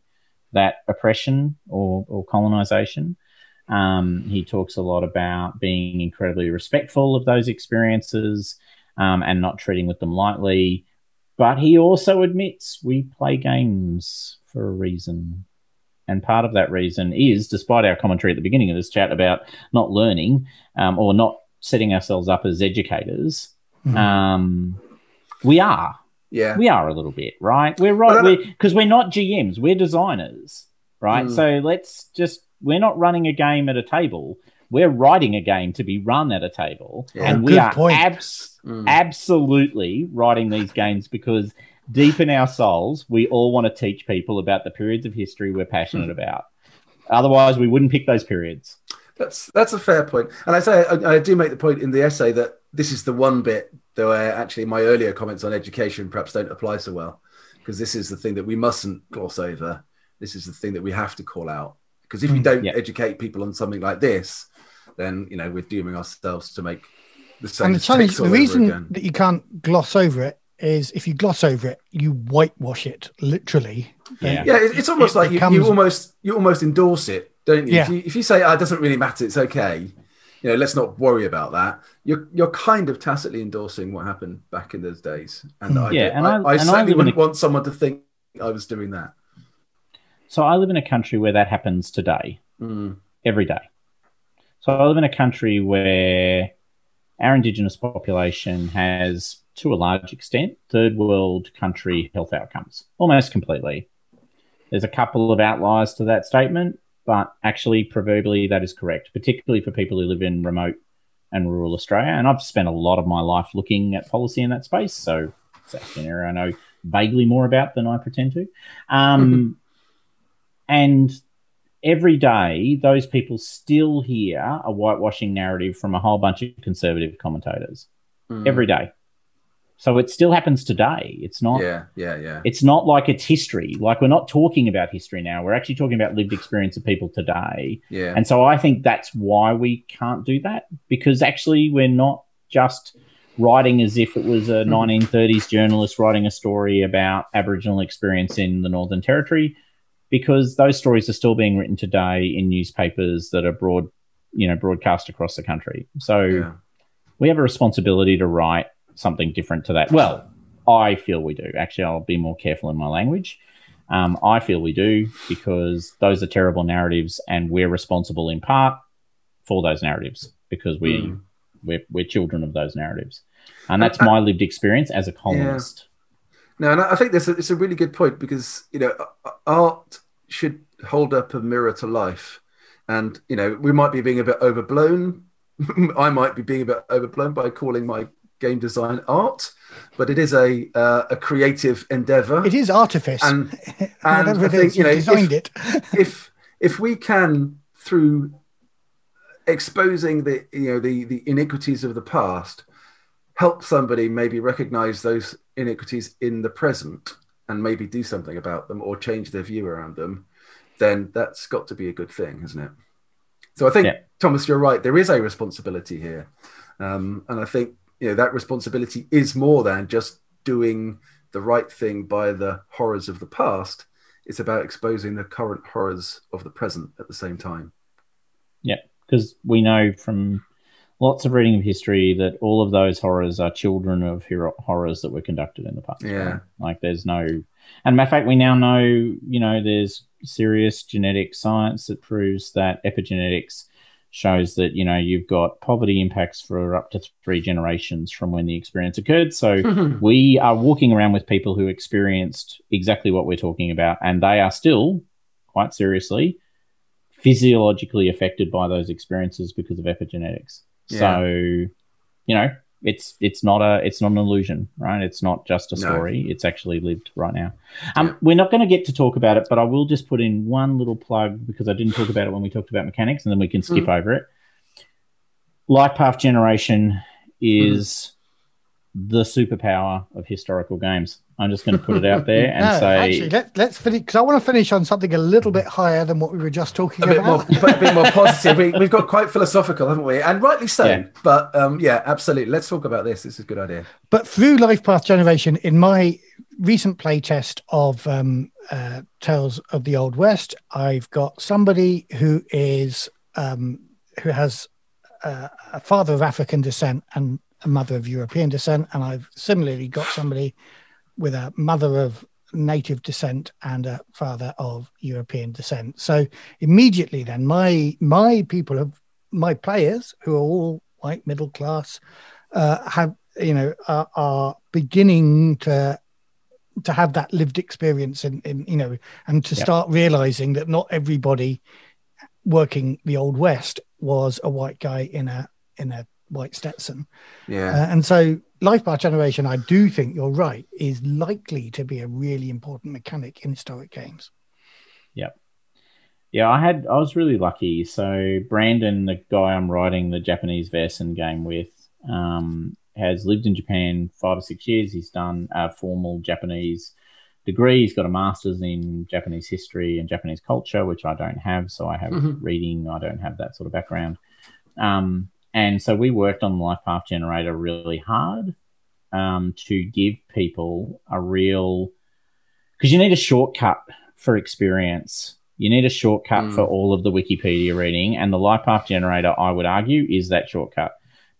that oppression or, or colonization. Um, he talks a lot about being incredibly respectful of those experiences um, and not treating with them lightly. But he also admits we play games for a reason. And part of that reason is, despite our commentary at the beginning of this chat about not learning um, or not setting ourselves up as educators, Mhm. um, we are. yeah, We are a little bit, right? We're But right don't- because we're not GMs, we're designers, right? Mm. So let's just we're not running a game at a table. We're writing a game to be run at a table, Yeah. and we Good are point. abs- Mm. absolutely writing these games because deep in our souls, we all want to teach people about the periods of history we're passionate about. Otherwise, we wouldn't pick those periods. That's that's a fair point, and I say I, I do make the point in the essay that this is the one bit though I actually my earlier comments on education perhaps don't apply so well because this is the thing that we mustn't gloss over. This is the thing that we have to call out because if we Mm, don't yeah. educate people on something like this, then you know we're dooming ourselves to make the same. and the challenge, mistakes the reason again. that you can't gloss over it is if you gloss over it, you whitewash it literally. Yeah. yeah, it's almost it like you, becomes- you almost you almost endorse it, don't you? Yeah. If you if you say, "Oh, it doesn't really matter, it's okay," you know, let's not worry about that. You're you're kind of tacitly endorsing what happened back in those days, and I, Yeah, and I- I, I and I certainly live in wouldn't a- want someone to think I was doing that. So I live in a country where that happens today. Mm. every day. So I live in a country where our Indigenous population has, to a large extent, third world country health outcomes, almost completely. There's a couple of outliers to that statement, but actually, proverbially, that is correct, particularly for people who live in remote and rural Australia. And I've spent a lot of my life looking at policy in that space. So it's actually an area I know vaguely more about than I pretend to. Um, and every day, those people still hear a whitewashing narrative from a whole bunch of conservative commentators Mm. every day. So it still happens today. It's not. Yeah, yeah, yeah. It's not like it's history. Like we're not talking about history now. We're actually talking about lived experience of people today. Yeah. And so I think that's why we can't do that because actually we're not just writing as if it was a 1930s journalist writing a story about Aboriginal experience in the Northern Territory because those stories are still being written today in newspapers that are broad, you know, broadcast across the country. So yeah. we have a responsibility to write something different to that. Well, I feel we do. Actually, I'll be more careful in my language. Um, I feel we do because those are terrible narratives, and we're responsible in part for those narratives because we Mm. we're, we're children of those narratives, and that's my lived experience as a colonist. No, and I think this it's a really good point because you know art should hold up a mirror to life, and you know we might be being a bit overblown. I might be being a bit overblown by calling my game design art, but it is a uh, a creative endeavor. It is artifice. And and I think is, you know designed if, it. if if we can through exposing the you know the the iniquities of the past help somebody maybe recognize those iniquities in the present and maybe do something about them or change their view around them then that's got to be a good thing isn't it so i think Yeah. thomas you're right there is a responsibility here um, and i think you know that responsibility is more than just doing the right thing by the horrors of the past it's about exposing the current horrors of the present at the same time. Yeah, because we know from lots of reading of history that all of those horrors are children of hero- horrors that were conducted in the past. Yeah. right? Like there's no, and matter of fact, we now know, you know, there's serious genetic science that proves that epigenetics shows that, you know, you've got poverty impacts for up to three generations from when the experience occurred. So we are walking around with people who experienced exactly what we're talking about, and they are still, quite seriously, physiologically affected by those experiences because of epigenetics. Yeah. So, you know, it's it's not a it's not an illusion, right? It's not just a No. story. It's actually lived right now. Um, Yeah. We're not going to get to talk about it, but I will just put in one little plug because I didn't talk about it when we talked about mechanics, and then we can skip over it. Life path generation is the superpower of historical games. I'm just going to put it out there and no, say, actually, let, let's finish because I want to finish on something a little bit higher than what we were just talking a bit more, about. a bit more positive. We, we've got quite philosophical, haven't we? And rightly so. Yeah. But um, yeah, absolutely. Let's talk about this. This is a good idea. But through Life Path Generation, in my recent playtest of um, uh, Tales of the Old West, I've got somebody who is um, who has uh, a father of African descent and a mother of European descent, and I've similarly got somebody with a mother of native descent and a father of European descent. So immediately, then my my people have my players who are all white middle class uh, have you know are, are beginning to to have that lived experience in, in you know and to Yep. start realizing that not everybody working the old west was a white guy in a in a white stetson Yeah. uh, and so life path generation i do think you're right is likely to be a really important mechanic in historic games Yep. Yeah, I had I was really lucky. So Brandon, the guy I'm writing the Japanese Vaesen game with, um, has lived in Japan five or six years. He's done a formal Japanese degree. He's got a master's in Japanese history and Japanese culture, which I don't have. So I have Mhm. reading. I don't have that sort of background. Um, and so we worked on the Life Path Generator really hard um, to give people a real because you need a shortcut for experience. You need a shortcut Mm. for all of the Wikipedia reading, and the Life Path Generator, I would argue, is that shortcut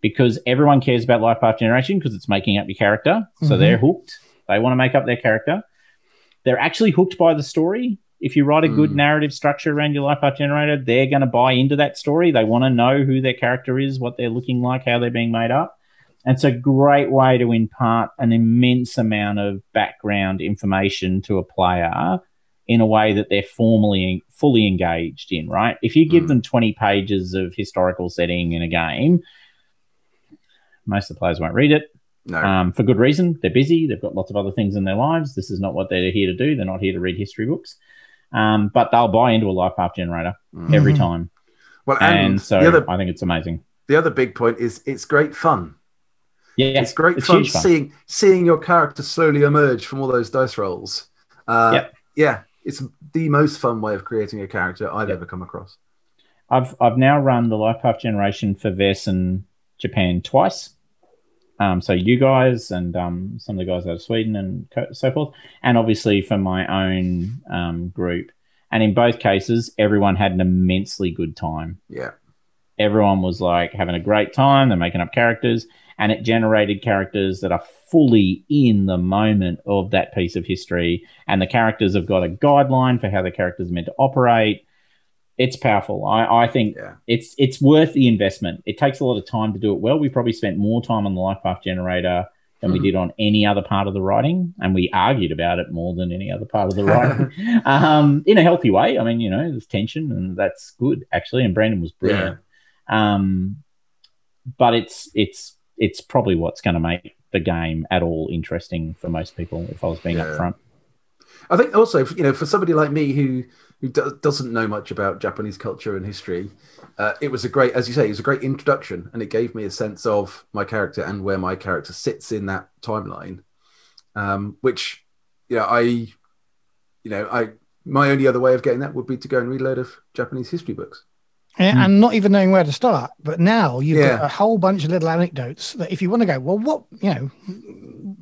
because everyone cares about Life Path Generation because it's making up your character, so Mhm. they're hooked. They want to make up their character. They're actually hooked by the story. If you write a good Mm. narrative structure around your Life Path Generator, they're going to buy into that story. They want to know who their character is, what they're looking like, how they're being made up. And it's a great way to impart an immense amount of background information to a player in a way that they're formally fully engaged in, right? If you give Mm. them 20 pages of historical setting in a game, most of the players won't read it No. um, for good reason. They're busy. They've got lots of other things in their lives. This is not what they're here to do. They're not here to read history books. Um, but they'll buy into a life path generator Mm. every time. well, And, and, so other I think it's amazing. the other big point is it's great fun. Yeah, it's great it's fun, fun. seeing seeing your character slowly emerge from all those dice rolls. Uh, Yep. Yeah, it's the most fun way of creating a character I've Yep. ever come across. I've I've now run the Life Path Generation for Vaesen Japan twice. Um, so you guys and um, some of the guys out of Sweden and co- so forth, and obviously for my own um, group. And in both cases, everyone had an immensely good time. Yeah, Everyone was like having a great time. They're making up characters, and it generated characters that are fully in the moment of that piece of history. And the characters have got a guideline for how the characters are meant to operate. It's powerful. I, I think yeah, it's it's worth the investment. It takes a lot of time to do it well. We probably spent more time on the life path generator than we Mhm. did on any other part of the writing, and we argued about it more than any other part of the writing, um, in a healthy way. I mean, you know, there's tension, and that's good actually. And Brandon was brilliant. Um, but it's it's it's probably what's going to make the game at all interesting for most people. If I was being Yeah. upfront, I think also, you know, for somebody like me who who do, doesn't know much about Japanese culture and history, uh, it was a great, as you say, it was a great introduction, and it gave me a sense of my character and where my character sits in that timeline. Um, which, you know, I, you know, I my only other way of getting that would be to go and read a load of Japanese history books. And, and not even knowing where to start. But now you've Yeah. got a whole bunch of little anecdotes that if you want to go, well, what, you know,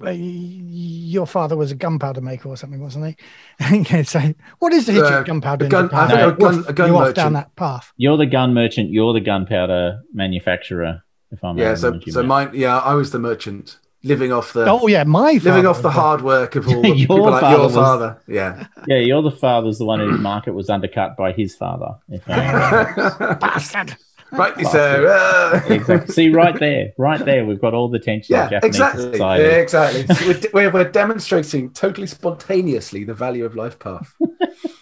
your father was a gunpowder maker or something, wasn't he? yeah, so what is the history Uh, of gunpowder? a gun- I think No, a gun- woof, a gun you're off merchant. down that path. You're the gun merchant. You're the gunpowder manufacturer. If I'm Yeah, so so mine. Yeah, I was the merchant, living off the Oh yeah, my living off the hard work of all the Your people like father your was- father. Yeah, yeah, you're the father's the one whose market was undercut by his father. If I'm bastard. rightly so. Uh, exactly. See, right there, right there, we've got all the tension Yeah, Japanese exactly. society. Yeah, exactly. So we're, we're, we're demonstrating totally spontaneously the value of life path.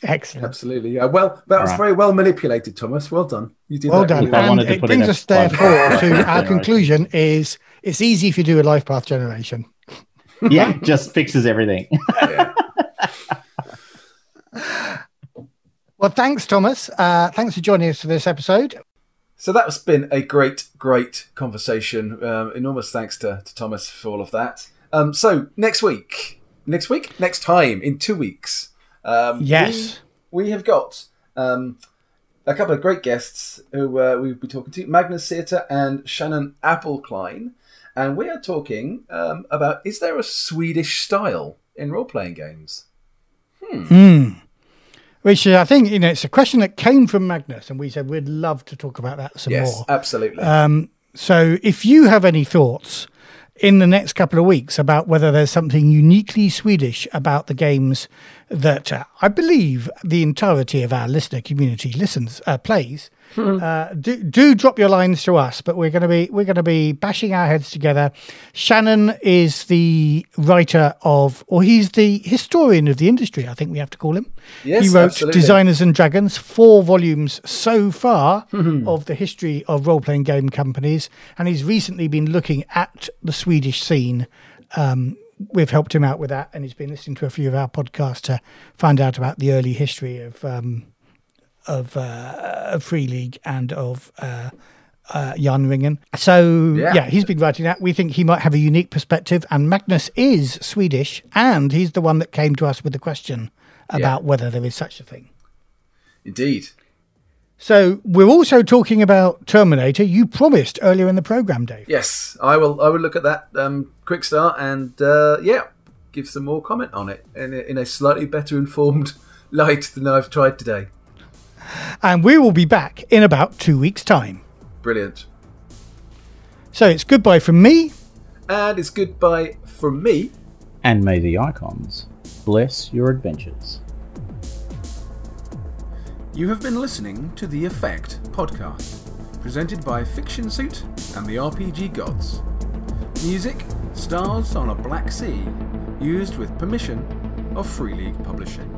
Excellent. Absolutely. Yeah. Well, that was Right. very well manipulated, Thomas. Well done. You did Well that done. really I And wanted it brings us therefore to our conclusion is it's easy if you do a life path generation. Yeah, just fixes everything. Yeah. Well, thanks, Thomas. Uh, thanks for joining us for this episode. So that's been a great, great conversation. Um, enormous thanks to, to Thomas for all of that. Um, so next week, next week, next time in two weeks, um, Yes. we, we have got um, a couple of great guests who uh, we'll be talking to: Magnus Seter and Shannon Appelcline, and we are talking um, about is there a Swedish style in role-playing games? Hmm. Which uh, I think you know it's a question that came from Magnus, and we said we'd love to talk about that some yes, more. absolutely. Um, so if you have any thoughts in the next couple of weeks about whether there's something uniquely Swedish about the games that uh, I believe the entirety of our listener community listens uh, plays, uh, do, do drop your lines to us. But we're going to be we're going to be bashing our heads together. Shannon is the writer of, or he's the historian of the industry. I think we have to call him. Yes, he wrote absolutely. Designers and Dragons, four volumes so far of the history of role playing game companies. And he's recently been looking at the Swedish scene. Um, we've helped him out with that, and he's been listening to a few of our podcasts to find out about the early history of um, of, uh, of Free League and of uh, uh, Järnringen. So Yeah. yeah. he's been writing that. We think he might have a unique perspective, and Magnus is Swedish, and he's the one that came to us with the question about whether there is such a thing. Indeed. So we're also talking about Terminator. You promised earlier in the program, Dave. Yes, I will. I will look at that um, quick start and uh, yeah, give some more comment on it in a, in a slightly better informed light than I've tried today. And we will be back in about two weeks' time. Brilliant. So it's goodbye from me. And it's goodbye from me. and may the icons bless your adventures. You have been listening to the Effect podcast, presented by Fiction Suit and the RPG Gods. Music, Stars on a Black Sea, used with permission of Free League Publishing.